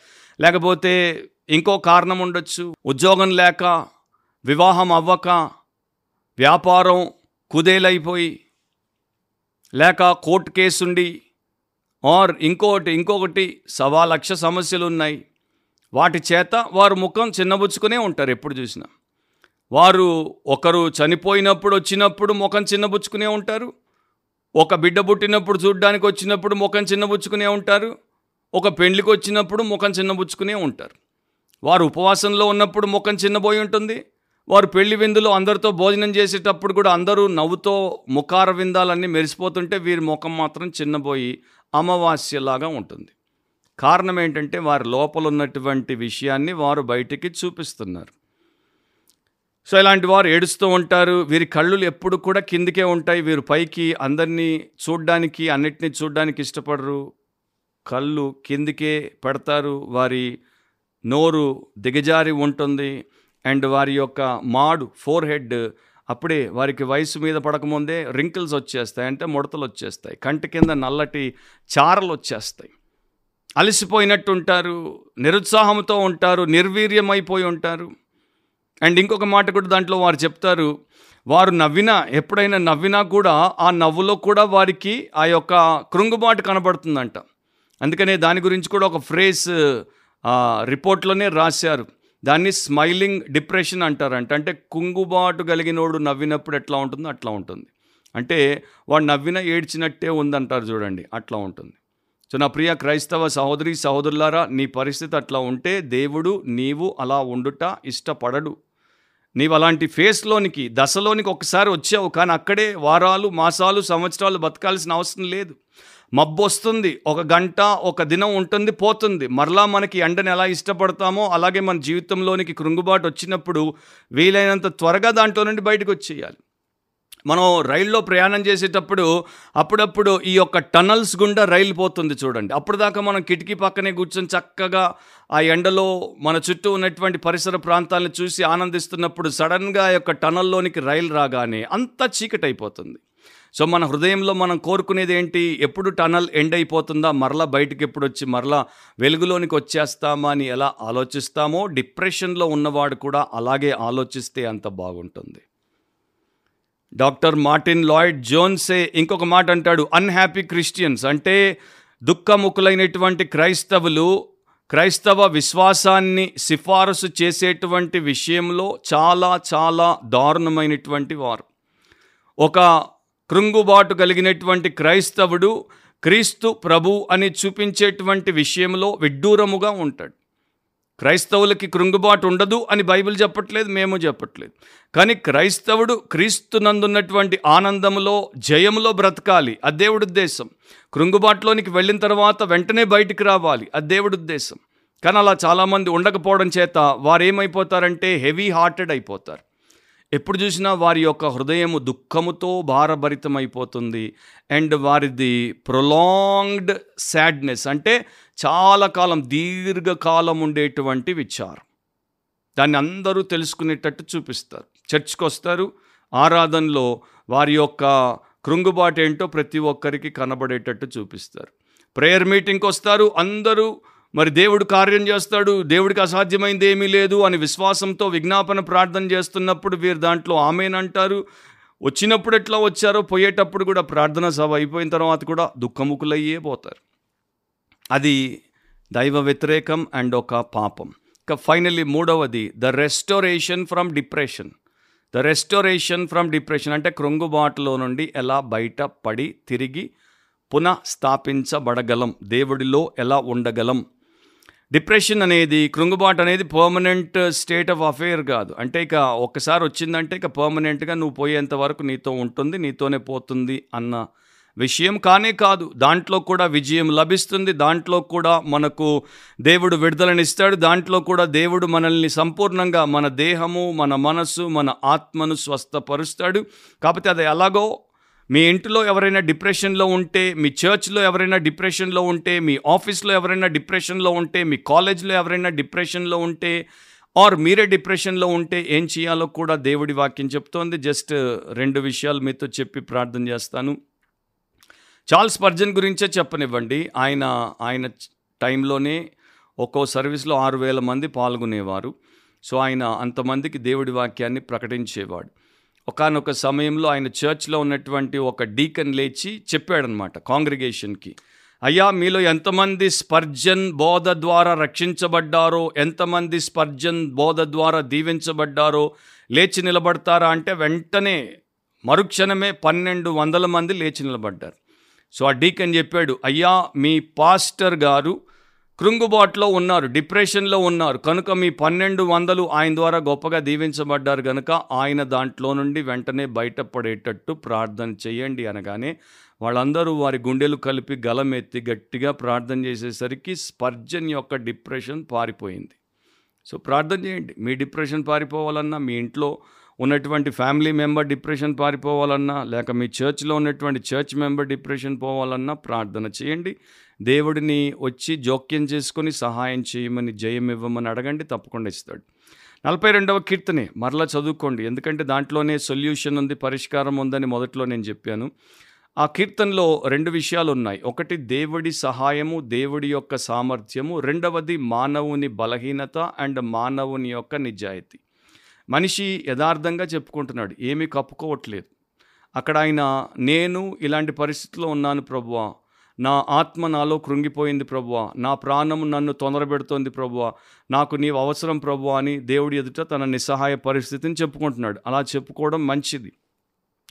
లేకపోతే ఇంకో కారణం ఉండొచ్చు. ఉద్యోగం లేక వివాహం అవ్వక వ్యాపారం కుదేలైపోయి లేక కోర్టు కేసుండి ఆర్ ఇంకొకటి ఇంకొకటి సవా లక్ష సమస్యలు ఉన్నాయి వాటి చేత వారు ముఖం చిన్నబుచ్చుకునే ఉంటారు ఎప్పుడు చూసినా. వారు ఒకరు చనిపోయినప్పుడు వచ్చినప్పుడు ముఖం చిన్నబుచ్చుకునే ఉంటారు. ఒక బిడ్డ పుట్టినప్పుడు చూడ్డానికి వచ్చినప్పుడు ముఖం చిన్నబుచ్చుకునే ఉంటారు. ఒక పెండ్లికి వచ్చినప్పుడు ముఖం చిన్నబుచ్చుకునే ఉంటారు. వారు ఉపవాసంలో ఉన్నప్పుడు ముఖం చిన్నబోయి ఉంటుంది. వారు పెళ్ళి విందులో అందరితో భోజనం చేసేటప్పుడు కూడా అందరూ నవ్వుతో ముఖార విందాలన్నీ మెరిసిపోతుంటే వీరి ముఖం మాత్రం చిన్నబోయి అమావాస్యలాగా ఉంటుంది. కారణం ఏంటంటే వారి లోపల ఉన్నటువంటి విషయాన్ని వారు బయటికి చూపిస్తున్నారు. సో ఇలాంటి వారు ఏడుస్తూ ఉంటారు. వీరి కళ్ళు ఎప్పుడు కూడా కిందికే ఉంటాయి. వీరు పైకి అందరినీ చూడ్డానికి అన్నిటినీ చూడ్డానికి ఇష్టపడరు. కళ్ళు కిందికే పెడతారు. వారి నోరు దిగజారి ఉంటుంది. అండ్ వారి యొక్క మాడు ఫోర్ హెడ్ అప్పుడే వారికి వయసు మీద పడకముందే రింకిల్స్ వచ్చేస్తాయి అంటే ముడతలు వచ్చేస్తాయి కంటి కింద నల్లటి చారలు వచ్చేస్తాయి. అలసిపోయినట్టు ఉంటారు నిరుత్సాహంతో ఉంటారు నిర్వీర్యమైపోయి ఉంటారు. అండ్ ఇంకొక మాట కూడా దాంట్లో వారు చెప్తారు వారు నవ్వినా ఎప్పుడైనా నవ్వినా కూడా ఆ నవ్వులో కూడా వారికి ఆ యొక్క కృంగుబాటు కనబడుతుందంట. అందుకనే దాని గురించి కూడా ఒక ఫ్రేజ్ రిపోర్ట్లోనే రాశారు. దాన్ని స్మైలింగ్ డిప్రెషన్ అంటారంట. అంటే కుంగుబాటు కలిగినోడు నవ్వినప్పుడు ఎట్లా ఉంటుందో అట్లా ఉంటుంది. అంటే వాడు నవ్విన ఏడ్చినట్టే ఉందంటారు చూడండి అట్లా ఉంటుంది. సో నా ప్రియ క్రైస్తవ సహోదరి సహోదరులారా నీ పరిస్థితి అట్లా ఉంటే దేవుడు నీవు అలా ఉండుట ఇష్టపడడు. నీవు అలాంటి ఫేస్లోనికి దశలోనికి ఒకసారి వచ్చావు కానీ అక్కడే వారాలు మాసాలు సంవత్సరాలు బతకాల్సిన అవసరం లేదు. మబ్బు వస్తుంది ఒక గంట ఒక దినం ఉంటుంది పోతుంది. మరలా మనకి ఎండని ఎలా ఇష్టపడతామో అలాగే మన జీవితంలోనికి కృంగుబాటు వచ్చినప్పుడు వీలైనంత త్వరగా దాంట్లో నుండి బయటకు వచ్చేయాలి. మనం రైల్లో ప్రయాణం చేసేటప్పుడు అప్పుడప్పుడు ఈ యొక్క టనల్స్ గుండా రైలు పోతుంది చూడండి. అప్పుడు దాకా మనం కిటికీ పక్కనే కూర్చొని చక్కగా ఆ ఎండలో మన చుట్టూ ఉన్నటువంటి పరిసర ప్రాంతాలను చూసి ఆనందిస్తున్నప్పుడు సడన్గా ఆ యొక్క టనల్లోనికి రైలు రాగానే అంతా చీకటైపోతుంది. సో మన హృదయంలో మనం కోరుకునేది ఏంటి? ఎప్పుడు టనల్ ఎండ్ అయిపోతుందా? మరలా బయటికి ఎప్పుడు వచ్చి మరలా వెలుగులోనికి వచ్చేస్తామా అని ఎలా ఆలోచిస్తామో? డిప్రెషన్లో ఉన్నవాడు కూడా అలాగే ఆలోచిస్తే అంత బాగుంటుంది. డాక్టర్ మార్టిన్ లాయిడ్ జోన్సే ఇంకొక మాట అంటాడు అన్హ్యాపీ క్రిస్టియన్స్ అంటే దుఃఖముఖులైనటువంటి క్రైస్తవులు క్రైస్తవ విశ్వాసాన్ని సిఫారసు చేసేటువంటి విషయంలో చాలా చాలా దారుణమైనటువంటి వారు. ఒక కృంగుబాటు కలిగినటువంటి క్రైస్తవుడు క్రీస్తు ప్రభు అని చూపించేటువంటి విషయంలో విడ్డూరముగా ఉంటాడు. క్రైస్తవులకి కృంగుబాటు ఉండదు అని బైబిల్ చెప్పట్లేదు మేము చెప్పట్లేదు. కానీ క్రైస్తవుడు క్రీస్తునందున్నటువంటి ఆనందములో జయములో బ్రతకాలి. అది దేవుడి ఉద్దేశం. కృంగుబాటులోనికి వెళ్ళిన తర్వాత వెంటనే బయటికి రావాలి. అది దేవుడి ఉద్దేశం. కానీ అలా చాలామంది ఉండకపోవడం చేత వారు ఏమైపోతారంటే హెవీ హార్టెడ్ అయిపోతారు. ఎప్పుడు చూసినా వారి యొక్క హృదయము దుఃఖముతో భారభరితమైపోతుంది. అండ్ వారిది ప్రొలాంగ్డ్ సాడ్నెస్ అంటే చాలా కాలం దీర్ఘకాలం ఉండేటువంటి విచారం. దాన్ని అందరూ తెలుసుకునేటట్టు చూపిస్తారు. చర్చ్కి వస్తారు. ఆరాధనలో వారి యొక్క కృంగుబాటు ఏంటో ప్రతి ఒక్కరికి కనబడేటట్టు చూపిస్తారు. ప్రేయర్ మీటింగ్కి వస్తారు. అందరూ మరి దేవుడు కార్యం చేస్తాడు దేవుడికి అసాధ్యమైంది ఏమీ లేదు అని విశ్వాసంతో విజ్ఞాపన ప్రార్థన చేస్తున్నప్పుడు వీరు దాంట్లో ఆమెనంటారు వచ్చినప్పుడు ఎట్లా వచ్చారో పోయేటప్పుడు కూడా ప్రార్థన సభ అయిపోయిన తర్వాత కూడా దుఃఖముఖులయ్యే పోతారు. అది దైవ వ్యతిరేకం అండ్ ఒక పాపం. ఇక ఫైనల్లీ మూడవది the restoration from depression. The restoration from depression అంటే క్రొంగుబాటులో నుండి ఎలా బయట పడి తిరిగి పునఃస్థాపించబడగలం దేవుడిలో ఎలా ఉండగలం డిప్రెషన్ అనేది కృంగుబాటు అనేది పర్మనెంట్ స్టేట్ ఆఫ్ అఫేర్ కాదు. అంటే ఇక ఒక్కసారి వచ్చిందంటే ఇక పర్మనెంట్గా నువ్వు పోయేంత వరకు నీతో ఉంటుంది నీతోనే పోతుంది అన్న విషయం కానే కాదు. దాంట్లో కూడా విజయం లభిస్తుంది దాంట్లో కూడా మనకు దేవుడు విడుదలనిస్తాడు దాంట్లో కూడా దేవుడు మనల్ని సంపూర్ణంగా మన దేహము మన మనస్సు మన ఆత్మను స్వస్థపరుస్తాడు. కాకపోతే అది ఎలాగో మీ ఇంటిలో ఎవరైనా డిప్రెషన్లో ఉంటే మీ చర్చ్లో ఎవరైనా డిప్రెషన్లో ఉంటే మీ ఆఫీస్లో ఎవరైనా డిప్రెషన్లో ఉంటే మీ కాలేజ్లో ఎవరైనా డిప్రెషన్లో ఉంటే ఆర్ మీరే డిప్రెషన్లో ఉంటే ఏం చేయాలో కూడా దేవుడి వాక్యం చెప్తోంది. జస్ట్ రెండు విషయాలు మీతో చెప్పి ప్రార్థన చేస్తాను. చార్ల్స్ పర్జన్ గురించే చెప్పనివ్వండి. ఆయన ఆయన టైంలోనే ఒక్కో సర్వీస్లో ఆరు వేల మంది పాల్గొనేవారు. సో ఆయన అంతమందికి దేవుడి వాక్యాన్ని ప్రకటించేవాడు. ఒకనొక సమయంలో ఆయన చర్చ్లో ఉన్నటువంటి ఒక డీకన్ లేచి చెప్పాడనమాట కాంగ్రిగేషన్కి. అయ్యా మీలో ఎంతమంది స్పర్జన్ బోధ ద్వారా రక్షించబడ్డారో ఎంతమంది స్పర్జన్ బోధ ద్వారా దీవించబడ్డారో లేచి నిలబడతారా? అంటే వెంటనే మరుక్షణమే పన్నెండు వందల మంది లేచి నిలబడ్డారు. సో ఆ డీకన్ చెప్పాడు అయ్యా మీ పాస్టర్ గారు కృంగుబాటులో ఉన్నారు డిప్రెషన్లో ఉన్నారు. కనుక మీ పన్నెండు వందలు ఆయన ద్వారా గొప్పగా దీవించబడ్డారు కనుక ఆయన దాంట్లో నుండి వెంటనే బయటపడేటట్టు ప్రార్థన చేయండి అనగానే వాళ్ళందరూ వారి గుండెలు కలిపి గలమెత్తి గట్టిగా ప్రార్థన చేసేసరికి స్పర్జన్ యొక్క డిప్రెషన్ పారిపోయింది. సో ప్రార్థన చేయండి. మీ డిప్రెషన్ పారిపోవాలన్నా మీ ఇంట్లో ఉన్నటువంటి ఫ్యామిలీ మెంబర్ డిప్రెషన్ పారిపోవాలన్నా లేక మీ చర్చ్లో ఉన్నటువంటి చర్చ్ మెంబర్ డిప్రెషన్ పోవాలన్నా ప్రార్థన చేయండి. దేవుడిని వచ్చి జోక్యం చేసుకొని సహాయం చేయమని జయం ఇవ్వమని అడగండి తప్పకుండా ఇస్తాడు. నలభై రెండవ కీర్తనే మరలా చదువుకోండి. ఎందుకంటే దాంట్లోనే సొల్యూషన్ ఉంది పరిష్కారం ఉందని మొదట్లో నేను చెప్పాను. ఆ కీర్తనలో రెండు విషయాలు ఉన్నాయి. ఒకటి దేవుడి సహాయము దేవుడి యొక్క సామర్థ్యము. రెండవది మానవుని బలహీనత అండ్ మానవుని యొక్క నిజాయితీ. మనిషి యథార్థంగా చెప్పుకుంటున్నాడు. ఏమీ కప్పుకోవట్లేదు. అక్కడ ఆయన నేను ఇలాంటి పరిస్థితిలో ఉన్నాను ప్రభువా. నా ఆత్మ నాలో కృంగిపోయింది ప్రభువా. నా ప్రాణము నన్ను తొందరబెడుతోంది ప్రభువా. నాకు నీవు అవసరం ప్రభువా అని దేవుడి ఎదుట తన నిస్సహాయ పరిస్థితిని చెప్పుకుంటున్నాడు. అలా చెప్పుకోవడం మంచిది.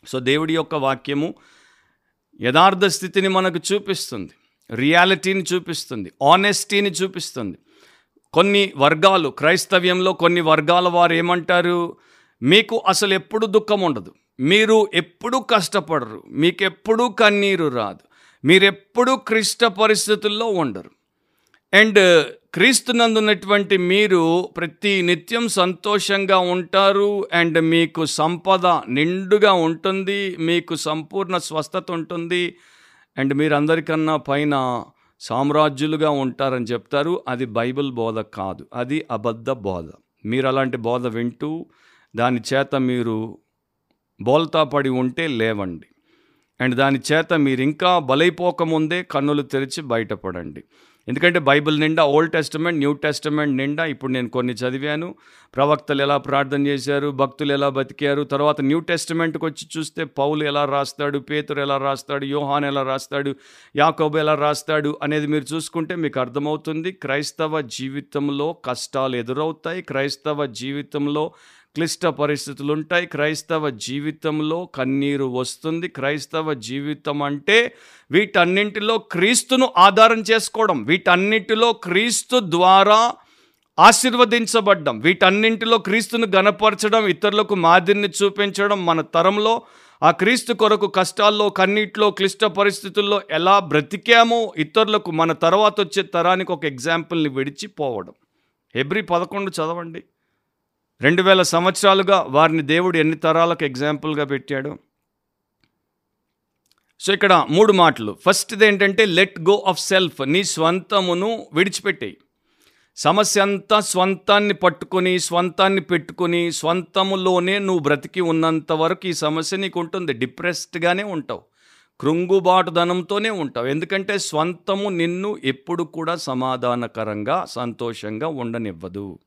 సో దేవుడి యొక్క వాక్యము యథార్థ స్థితిని మనకు చూపిస్తుంది. రియాలిటీని చూపిస్తుంది. ఆనెస్టీని చూపిస్తుంది. కొన్ని వర్గాలు క్రైస్తవ్యంలో కొన్ని వర్గాల వారు ఏమంటారు? మీకు అసలు ఎప్పుడు దుఃఖం ఉండదు. మీరు ఎప్పుడూ కష్టపడరు. మీకు ఎప్పుడూ కన్నీరు రాదు. మీరెప్పుడూ క్లిష్ట పరిస్థితుల్లో ఉండరు. అండ్ క్రీస్తునందున్నటువంటి మీరు ప్రతి నిత్యం సంతోషంగా ఉంటారు. అండ్ మీకు సంపద నిండుగా ఉంటుంది. మీకు సంపూర్ణ స్వస్థత ఉంటుంది. అండ్ మీరందరికన్నా పైన సామ్రాజ్యులుగా ఉంటారని చెప్తారు. అది బైబిల్ బోధ కాదు. అది అబద్ధ బోధ. మీరు అలాంటి బోధ వింటూ దాని చేత మీరు బోల్తా పడి ఉంటే లేవండి. అండ్ దాని చేత మీరు ఇంకా బలైపోకముందే కన్నులు తెరిచి బయటపడండి. ఎందుకంటే బైబిల్ నిండా ఓల్డ్ టెస్టమెంట్ న్యూ టెస్టమెంట్ నిండా ఇప్పుడు నేను కొన్ని చదివాను. ప్రవక్తలు ఎలా ప్రార్థన చేశారు భక్తులు ఎలా బతికారు తర్వాత న్యూ టెస్టమెంట్కి వచ్చి చూస్తే పౌలు ఎలా రాస్తాడు పేతురు ఎలా రాస్తాడు యోహాన్ ఎలా రాస్తాడు యాకోబు ఎలా రాస్తాడు అనేది మీరు చూసుకుంటే మీకు అర్థమవుతుంది. క్రైస్తవ జీవితంలో కష్టాలు ఎదురవుతాయి క్రైస్తవ జీవితంలో క్లిష్ట పరిస్థితులు ఉంటాయి క్రైస్తవ జీవితంలో కన్నీరు వస్తుంది. క్రైస్తవ జీవితం అంటే వీటన్నింటిలో క్రీస్తును ఆధారం చేసుకోవడం. వీటన్నిటిలో క్రీస్తు ద్వారా ఆశీర్వదించబడ్డం. వీటన్నింటిలో క్రీస్తును గనపరచడం ఇతరులకు మాదిరిని చూపించడం మన తరంలో. ఆ క్రీస్తు కొరకు కష్టాల్లో కన్నీటిలో క్లిష్ట పరిస్థితుల్లో ఎలా బ్రతికామో ఇతరులకు మన తర్వాత వచ్చే తరానికి ఒక ఎగ్జాంపుల్ని విడిచిపోవడం. ఎబ్రి పదకొండు చదవండి. రెండు వేల సంవత్సరాలుగా వారిని దేవుడు ఎన్ని తరాలకు ఎగ్జాంపుల్గా పెట్టాడు? సో ఇక్కడ మూడు మాటలు. ఫస్ట్ది ఏంటంటే లెట్ గో ఆఫ్ సెల్ఫ్ నీ స్వంతమును విడిచిపెట్టేయి. సమస్య అంతా స్వంతాన్ని పట్టుకొని స్వంతాన్ని పెట్టుకొని స్వంతములోనే నువ్వు బ్రతికి ఉన్నంత వరకు ఈ సమస్య నీకు ఉంటుంది డిప్రెస్డ్గానే ఉంటావు. కృంగుబాటుదనంతోనే ఉంటావు. ఎందుకంటే స్వంతము నిన్ను ఎప్పుడు కూడా సమాధానకరంగా సంతోషంగా ఉండనివ్వదు.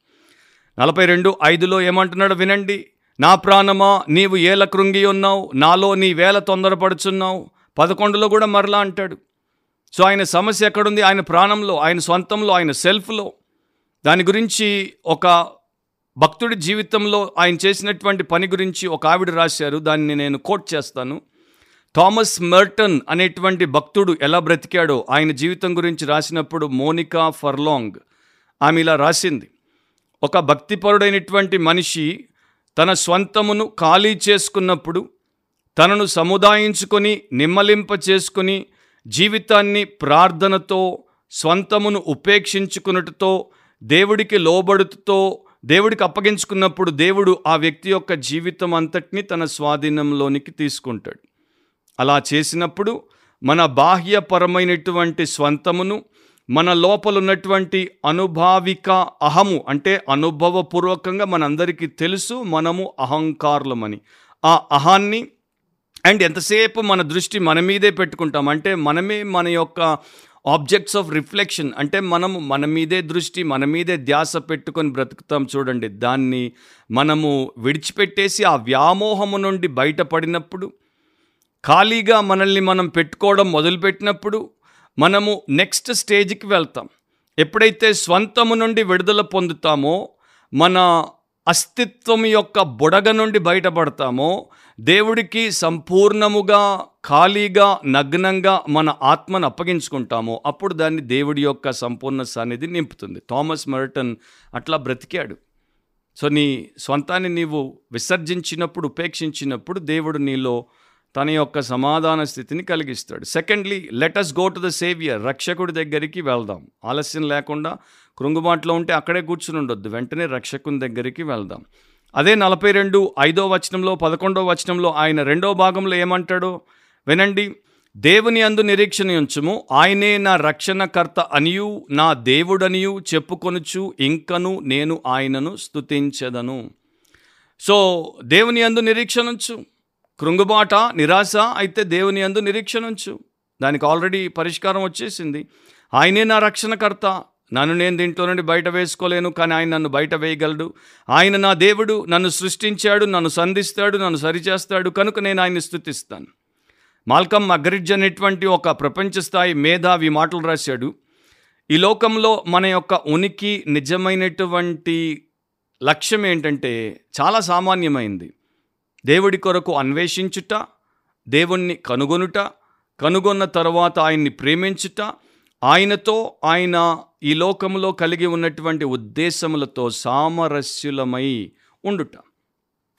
నలభై రెండు ఐదులో ఏమంటున్నాడు? వినండి. నా ప్రాణమా నీవు ఏల కృంగి ఉన్నావు? నాలో నీ వేల తొందరపడుచున్నావు? పదకొండులో కూడా మరలా అంటాడు. సో ఆయన సమస్య ఎక్కడుంది? ఆయన ప్రాణంలో ఆయన సొంతంలో ఆయన సెల్ఫ్లో. దాని గురించి ఒక భక్తుడి జీవితంలో ఆయన చేసినటువంటి పని గురించి ఒక ఆవిడ రాశారు. దాన్ని నేను కోట్ చేస్తాను. థామస్ మర్టన్ అనేటువంటి భక్తుడు ఎలా బ్రతికాడో ఆయన జీవితం గురించి రాసినప్పుడు మోనికా ఫర్లాంగ్ ఆమె ఇలా రాసింది. ఒక భక్తిపరుడైనటువంటి మనిషి తన స్వంతమును ఖాళీ చేసుకున్నప్పుడు తనను సముదాయించుకొని నిమ్మలింప చేసుకొని జీవితాన్ని ప్రార్థనతో స్వంతమును ఉపేక్షించుకున్నట్టుతో దేవుడికి లోబడుతుతో దేవుడికి అప్పగించుకున్నప్పుడు దేవుడు ఆ వ్యక్తి యొక్క జీవితం అంతటిని తన స్వాధీనంలోనికి తీసుకుంటాడు. అలా చేసినప్పుడు మన బాహ్యపరమైనటువంటి స్వంతమును మన లోపల ఉన్నటువంటి అనుభావిక అహము అంటే అనుభవపూర్వకంగా మనందరికీ తెలుసు మనము అహంకారులమని. ఆ అహాన్ని అండ్ ఎంతసేపు మన దృష్టి మన మీదే పెట్టుకుంటాం అంటే మనమే మన యొక్క ఆబ్జెక్ట్స్ ఆఫ్ రిఫ్లెక్షన్ అంటే మనము మన మీదే దృష్టి మన మీదే ధ్యాస పెట్టుకొని బ్రతుకుతాం చూడండి. దాన్ని మనము విడిచిపెట్టేసి ఆ వ్యామోహము నుండి బయటపడినప్పుడు ఖాళీగా మనల్ని మనం పెట్టుకోవడం మొదలుపెట్టినప్పుడు మనము నెక్స్ట్ స్టేజ్కి వెళ్తాం. ఎప్పుడైతే స్వంతము నుండి విడుదల పొందుతామో మన అస్తిత్వం యొక్క బుడగ నుండి బయటపడతామో దేవుడికి సంపూర్ణముగా ఖాళీగా నగ్నంగా మన ఆత్మను అప్పగించుకుంటామో అప్పుడు దాన్ని దేవుడి యొక్క సంపూర్ణ సన్నిధి నింపుతుంది. థామస్ మర్టన్ అట్లా బ్రతికాడు. సో నీ స్వంతాన్ని నీవు విసర్జించినప్పుడు ఉపేక్షించినప్పుడు దేవుడు నీలో తన యొక్క సమాధాన స్థితిని కలిగిస్తాడు. Secondly let us go to the saviour రక్షకుడి దగ్గరికి వెళ్దాం. ఆలస్యం లేకుండా కృంగుబాట్లో ఉంటే అక్కడే కూర్చుని ఉండొద్దు. వెంటనే రక్షకుని దగ్గరికి వెళ్దాం. అదే నలభై రెండు ఐదో వచనంలో పదకొండో వచనంలో ఆయన రెండో భాగంలో ఏమంటాడో వినండి. దేవుని అందు నిరీక్షణ ఉంచుము. ఆయనే నా రక్షణకర్త అనియు నా దేవుడనియు చెప్పుకొనుచు ఇంకను నేను ఆయనను స్తుతించదను. సో దేవుని అందు నిరీక్షణ ఉంచు. కృంగుబాట నిరాశ అయితే దేవుని అందు నిరీక్షణ ఉంచు దానికి ఆల్రెడీ పరిష్కారం వచ్చేసింది. ఆయనే నా రక్షణకర్త. నన్ను నేను దీంట్లో నుండి బయట వేసుకోలేను కానీ ఆయన నన్ను బయట వేయగలడు. ఆయన నా దేవుడు నన్ను సృష్టించాడు నన్ను సంధిస్తాడు నన్ను సరిచేస్తాడు. కనుక నేను ఆయన్ని స్థుతిస్తాను. మాల్కమ్ అగ్రిడ్జ్ అనేటువంటి ఒక ప్రపంచ స్థాయి మేధావి మాటలు రాశాడు. ఈ లోకంలో మన యొక్క ఉనికి నిజమైనటువంటి లక్ష్యం ఏంటంటే చాలా సామాన్యమైంది. దేవుడి కొరకు అన్వేషించుట దేవుణ్ణి కనుగొనుట కనుగొన్న తర్వాత ఆయన్ని ప్రేమించుట ఆయనతో ఆయన ఈ లోకంలో కలిగి ఉన్నటువంటి ఉద్దేశములతో సామరస్యులమై ఉండుట.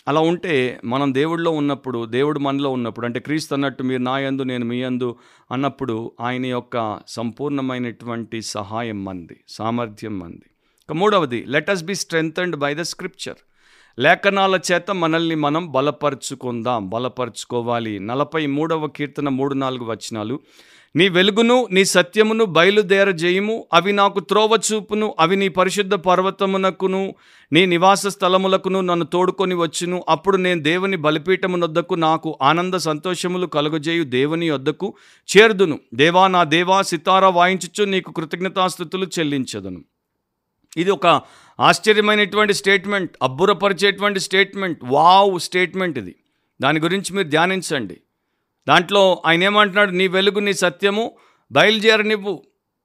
అలా ఉంటే మనం దేవుడిలో ఉన్నప్పుడు దేవుడు మనలో ఉన్నప్పుడు అంటే క్రీస్తు అన్నట్టు మీరు నా యందు నేను మీ యందు అన్నప్పుడు ఆయన యొక్క సంపూర్ణమైనటువంటి సహాయం మంది సామర్థ్యం మంది. ఇక మూడవది let us be strengthened by the scripture లేఖనాల చేత మనల్ని మనం బలపరుచుకుందాం. బలపరుచుకోవాలి. నలభై మూడవ కీర్తన మూడు నాలుగు వచనాలు. నీ వెలుగును నీ సత్యమును బయలుదేరజేయము. అవి నాకు త్రోవ చూపును అవి నీ పరిశుద్ధ పర్వతమునకును నీ నివాస స్థలములకును నన్ను తోడుకొని వచ్చును. అప్పుడు నేను దేవుని బలిపీఠమునొద్దకు నాకు ఆనంద సంతోషములు కలుగజేయు దేవుని వద్దకు చేరుదును. దేవా నా దేవా సితారా వాయించుచు నీకు కృతజ్ఞతాస్థుతులు చెల్లించదును. ఇది ఒక ఆశ్చర్యమైనటువంటి స్టేట్మెంట్ అబ్బురపరిచేటువంటి స్టేట్మెంట్ వావ్ స్టేట్మెంట్ ఇది. దాని గురించి మీరు ధ్యానించండి. దాంట్లో ఆయన ఏమంటున్నాడు? నీ వెలుగు నీ సత్యము బయలుదేరనివ్వు.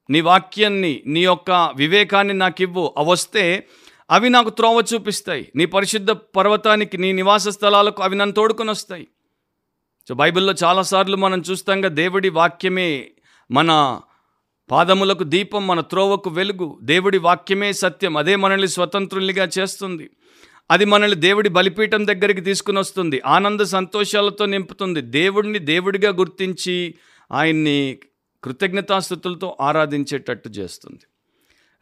నీ వాక్యాన్ని నీ యొక్క వివేకాన్ని నాకు ఇవ్వు అవి వస్తే అవి నాకు త్రోవ చూపిస్తాయి. నీ పరిశుద్ధ పర్వతానికి నీ నివాస స్థలాలకు అవి నన్ను తోడుకొని వస్తాయి సో బైబిల్లో చాలాసార్లు మనం చూస్తాంగా దేవుడి వాక్యమే మన పాదములకు దీపం మన త్రోవకు వెలుగు. దేవుడి వాక్యమే సత్యం. అదే మనల్ని స్వతంత్రునిగా చేస్తుంది. అది మనల్ని దేవుడి బలిపీఠం దగ్గరికి తీసుకుని వస్తుంది. ఆనంద సంతోషాలతో నింపుతుంది. దేవుడిని దేవుడిగా గుర్తించి ఆయన్ని కృతజ్ఞతాస్థుతులతో ఆరాధించేటట్టు చేస్తుంది.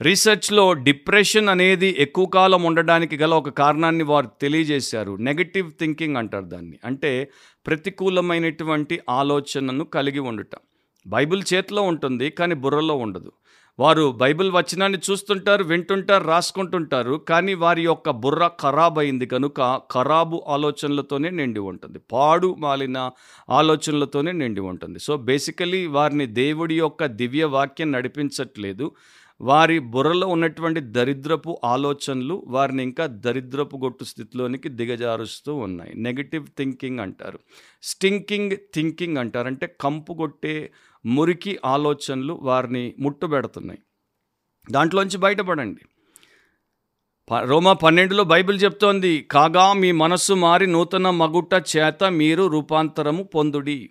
రీసెర్చ్లో డిప్రెషన్ అనేది ఎక్కువ కాలం ఉండడానికి గల ఒక కారణాన్ని వారు తెలియజేశారు. నెగటివ్ థింకింగ్ అంటారు దాన్ని. అంటే ప్రతికూలమైనటువంటి ఆలోచనను కలిగి ఉండటం. బైబిల్ చేతిలో ఉంటుంది కానీ బుర్రలో ఉండదు. వారు బైబిల్ వచనాన్ని చూస్తుంటారు వింటుంటారు రాసుకుంటుంటారు కానీ వారి యొక్క బుర్ర ఖరాబ్ అయింది కనుక ఖరాబు ఆలోచనలతోనే నిండి ఉంటుంది పాడు మాలిన ఆలోచనలతోనే నిండి ఉంటుంది. సో బేసికలీ వారిని దేవుడి యొక్క దివ్య వాక్యం నడిపించట్లేదు. వారి బుర్రలో ఉన్నటువంటి దరిద్రపు ఆలోచనలు వారిని ఇంకా దరిద్రపు గొట్టు స్థితిలోనికి దిగజారుస్తూ ఉన్నాయి. నెగిటివ్ థింకింగ్ అంటారు. స్టింకింగ్ థింకింగ్ అంటారు. అంటే కంపు కొట్టే మురికి ఆలోచనలు వారిని ముట్టుబెడుతున్నాయి. దాంట్లోంచి బయటపడండి. ప- రోమా పన్నెండులో బైబిల్ చెప్తోంది కాగా మీ మనస్సు మారి నూతన మగుట చేత మీరు రూపాంతరము పొందుడి.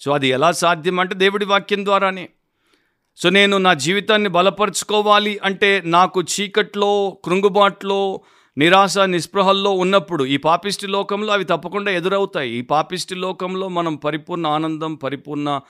సో అది ఎలా సాధ్యం అంటే దేవుడి వాక్యం ద్వారానే. సో నేను నా జీవితాన్ని బలపరుచుకోవాలి అంటే నాకు చీకట్లో కృంగుబాట్లో నిరాశ నిస్పృహల్లో ఉన్నప్పుడు ఈ పాపిష్టి లోకంలో అవి తప్పకుండా ఎదురవుతాయి. ఈ పాపిష్టి లోకంలో మనం పరిపూర్ణ ఆనందం పరిపూర్ణ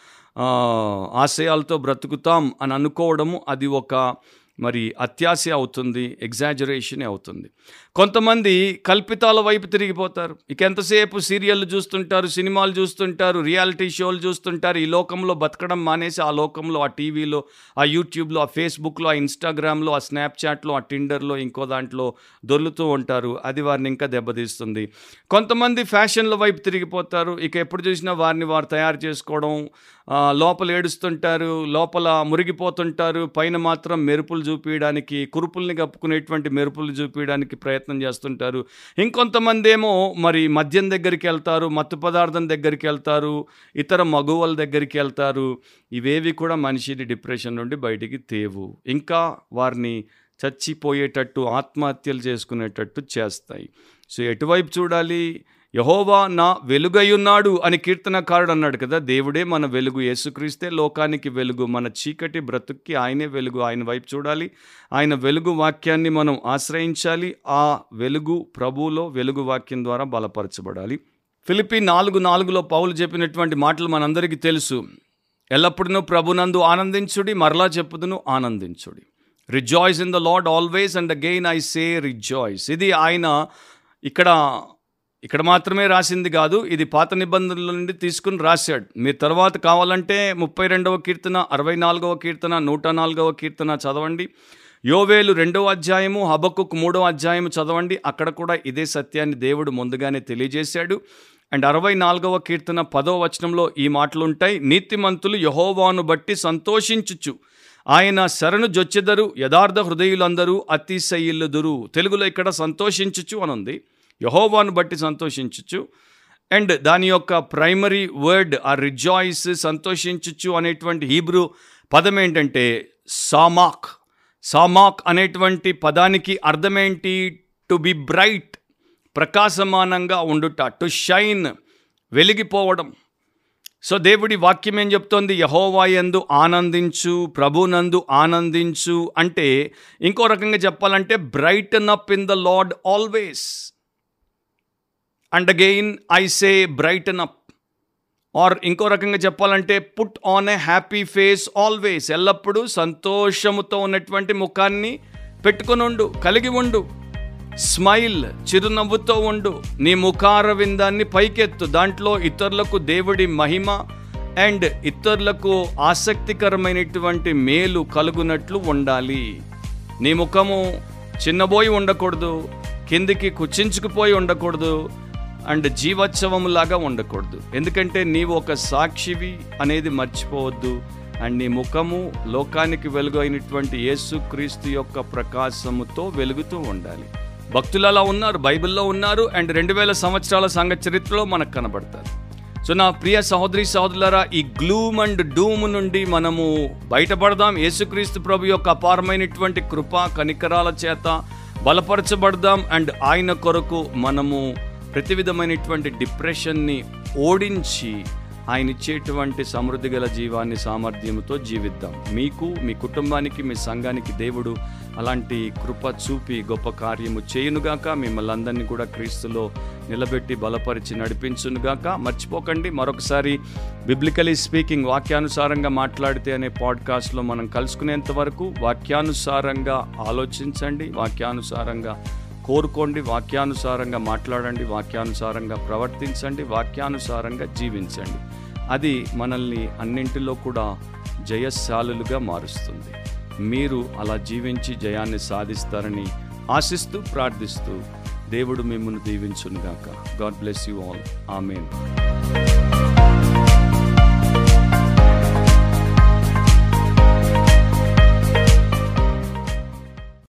ఆశయాలతో బ్రతుకుతాం అని అనుకోవడము అది ఒక మరి అత్యాశ అవుతుంది ఎగ్జాజరేషన్ అవుతుంది. కొంతమంది కల్పితాల వైపు తిరిగిపోతారు. ఇక ఎంతసేపు సీరియళ్ళు చూస్తుంటారు సినిమాలు చూస్తుంటారు రియాలిటీ షోలు చూస్తుంటారు ఈ లోకంలో బతకడం మానేసి ఆ లోకంలో ఆ టీవీలో ఆ యూట్యూబ్లో ఆ ఫేస్బుక్లో ఆ ఇన్స్టాగ్రామ్లో ఆ స్నాప్చాట్లో ఆ టిండర్లో ఇంకో దాంట్లో దొర్లుతూ ఉంటారు. అది వారిని ఇంకా దెబ్బతీస్తుంది. కొంతమంది ఫ్యాషన్ల వైపు తిరిగిపోతారు. ఇక ఎప్పుడు చూసినా వారిని వారు తయారు చేసుకోవడం లోపల ఏడుస్తుంటారు లోపల మురిగిపోతుంటారు. పైన మాత్రం మెరుపులు చూపించడానికి కురుపుల్ని కప్పుకునేటువంటి మెరుపులు చూపించడానికి ప్రయత్నం ప్రయత్నం చేస్తుంటారు. ఇంకొంతమంది ఏమో మరి మద్యం దగ్గరికి వెళ్తారు మత్తు పదార్థం దగ్గరికి వెళ్తారు ఇతర మగువల దగ్గరికి వెళ్తారు. ఇవేవి కూడా మనిషిని డిప్రెషన్ నుండి బయటికి తేవు. ఇంకా వారిని చచ్చిపోయేటట్టు ఆత్మహత్యలు చేసుకునేటట్టు చేస్తాయి. సో ఎటువైపు చూడాలి? యహోవా నా వెలుగయ్యున్నాడు అని కీర్తనకారుడు అన్నాడు కదా దేవుడే మన వెలుగు యేసుక్రీస్తే లోకానికి వెలుగు మన చీకటి బ్రతుక్కి ఆయనే వెలుగు ఆయన వైపు చూడాలి ఆయన వెలుగు వాక్యాన్ని మనం ఆశ్రయించాలి ఆ వెలుగు ప్రభువులో వెలుగు వాక్యం ద్వారా బలపరచబడాలి. ఫిలిపి నాలుగు నాలుగులో పౌలు చెప్పినటువంటి మాటలు మనందరికీ తెలుసు. ఎల్లప్పుడూ ప్రభునందు ఆనందించుడి మరలా చెప్పుదును ఆనందించుడి. Rejoice in the Lord always and again I say rejoice. ఇది ఆయన ఇక్కడ ఇక్కడ మాత్రమే రాసింది కాదు ఇది పాత నిబంధనల నుండి తీసుకుని రాశాడు. మీరు తర్వాత కావాలంటే ముప్పై రెండవ కీర్తన అరవై నాలుగవ కీర్తన నూట నాలుగవ కీర్తన చదవండి. యోవేలు రెండవ అధ్యాయము హబక్కుక్ మూడవ అధ్యాయము చదవండి. అక్కడ కూడా ఇదే సత్యాన్ని దేవుడు ముందుగానే తెలియజేశాడు. అండ్ అరవై నాలుగవ కీర్తన పదో వచనంలో ఈ మాటలు ఉంటాయి నీతిమంతులు యహోవాను బట్టి సంతోషించుచు. ఆయన శరణు జొచ్చెదరు యథార్థ హృదయులందరూ అతిశయిల్లుదురు. తెలుగులో ఇక్కడ సంతోషించుచు అని ఉంది యహోవాను బట్టి సంతోషించచ్చు అండ్ దాని యొక్క ప్రైమరీ వర్డ్ ఆ రిజాయిస్ సంతోషించచ్చు అనేటువంటి హీబ్రూ పదం ఏంటంటే సామాక్. సామాక్ అనేటువంటి పదానికి అర్థమేంటి? టు బి బ్రైట్ ప్రకాశమానంగా ఉండుట టు షైన్ వెలిగిపోవడం. సో దేవుడి వాక్యం ఏం చెప్తోంది? యహోవాయందు ఆనందించు ప్రభునందు ఆనందించు అంటే ఇంకో రకంగా చెప్పాలంటే brighten up in the Lord always and again I say brighten up or ఇంకో రకంగా చెప్పాలంటే put on a happy face always ఎల్లప్పుడూ సంతోషముతో ఉన్నటువంటి ముఖాన్ని పెట్టుకొని ఉండు కలిగి ఉండు. స్మైల్ చిరునవ్వుతో ఉండు. నీ ముఖార విందాన్ని పైకెత్తు. దాంట్లో ఇతరులకు దేవుడి మహిమ అండ్ ఇతరులకు ఆసక్తికరమైనటువంటి మేలు కలుగునట్లు ఉండాలి. నీ ముఖము చిన్నబోయి ఉండకూడదు. కిందికి కుచించుకుపోయి ఉండకూడదు. అండ్ జీవోత్సవంలాగా ఉండకూడదు. ఎందుకంటే నీవు ఒక సాక్షివి అనేది మర్చిపోవద్దు. అండ్ నీ ముఖము లోకానికి వెలుగు అయినటువంటి యేసుక్రీస్తు యొక్క ప్రకాశముతో వెలుగుతూ ఉండాలి. భక్తులు అలా ఉన్నారు బైబిల్లో ఉన్నారు అండ్ రెండు వేల సంవత్సరాల సంఘ చరిత్రలో మనకు కనబడతారు. సో నా ప్రియ సహోదరి సహోదరులరా ఈ గ్లూమ్ అండ్ డూమ్ నుండి మనము బయటపడదాం. యేసుక్రీస్తు ప్రభు యొక్క అపారమైనటువంటి కృప కనికరాల చేత బలపరచబడదాం. అండ్ ఆయన కొరకు మనము ప్రతి విధమైనటువంటి డిప్రెషన్ని ఓడించి ఆయన ఇచ్చేటువంటి సమృద్ధి గల జీవాన్ని సామర్థ్యంతో జీవిద్దాం. మీకు మీ కుటుంబానికి మీ సంఘానికి దేవుడు అలాంటి కృప చూపి గొప్ప కార్యము చేయునుగాక. మిమ్మల్ని అందరినీ కూడా క్రీస్తులో నిలబెట్టి బలపరిచి నడిపించునుగాక. మర్చిపోకండి మరొకసారి బిబ్లికలీ స్పీకింగ్ వాక్యానుసారంగా మాట్లాడితే అనే పాడ్కాస్ట్లో మనం కలుసుకునేంత వరకు వాక్యానుసారంగా ఆలోచించండి వాక్యానుసారంగా కోరుకోండి వాక్యానుసారంగా మాట్లాడండి వాక్యానుసారంగా ప్రవర్తించండి వాక్యానుసారంగా జీవించండి. అది మనల్ని అన్నింటిలో కూడా జయశాలులుగా మారుస్తుంది. మీరు అలా జీవించి జయాన్ని సాధిస్తారని ఆశిస్తూ ప్రార్థిస్తూ దేవుడు మిమ్మల్ని దీవించునుగాక. God bless you all. Amen.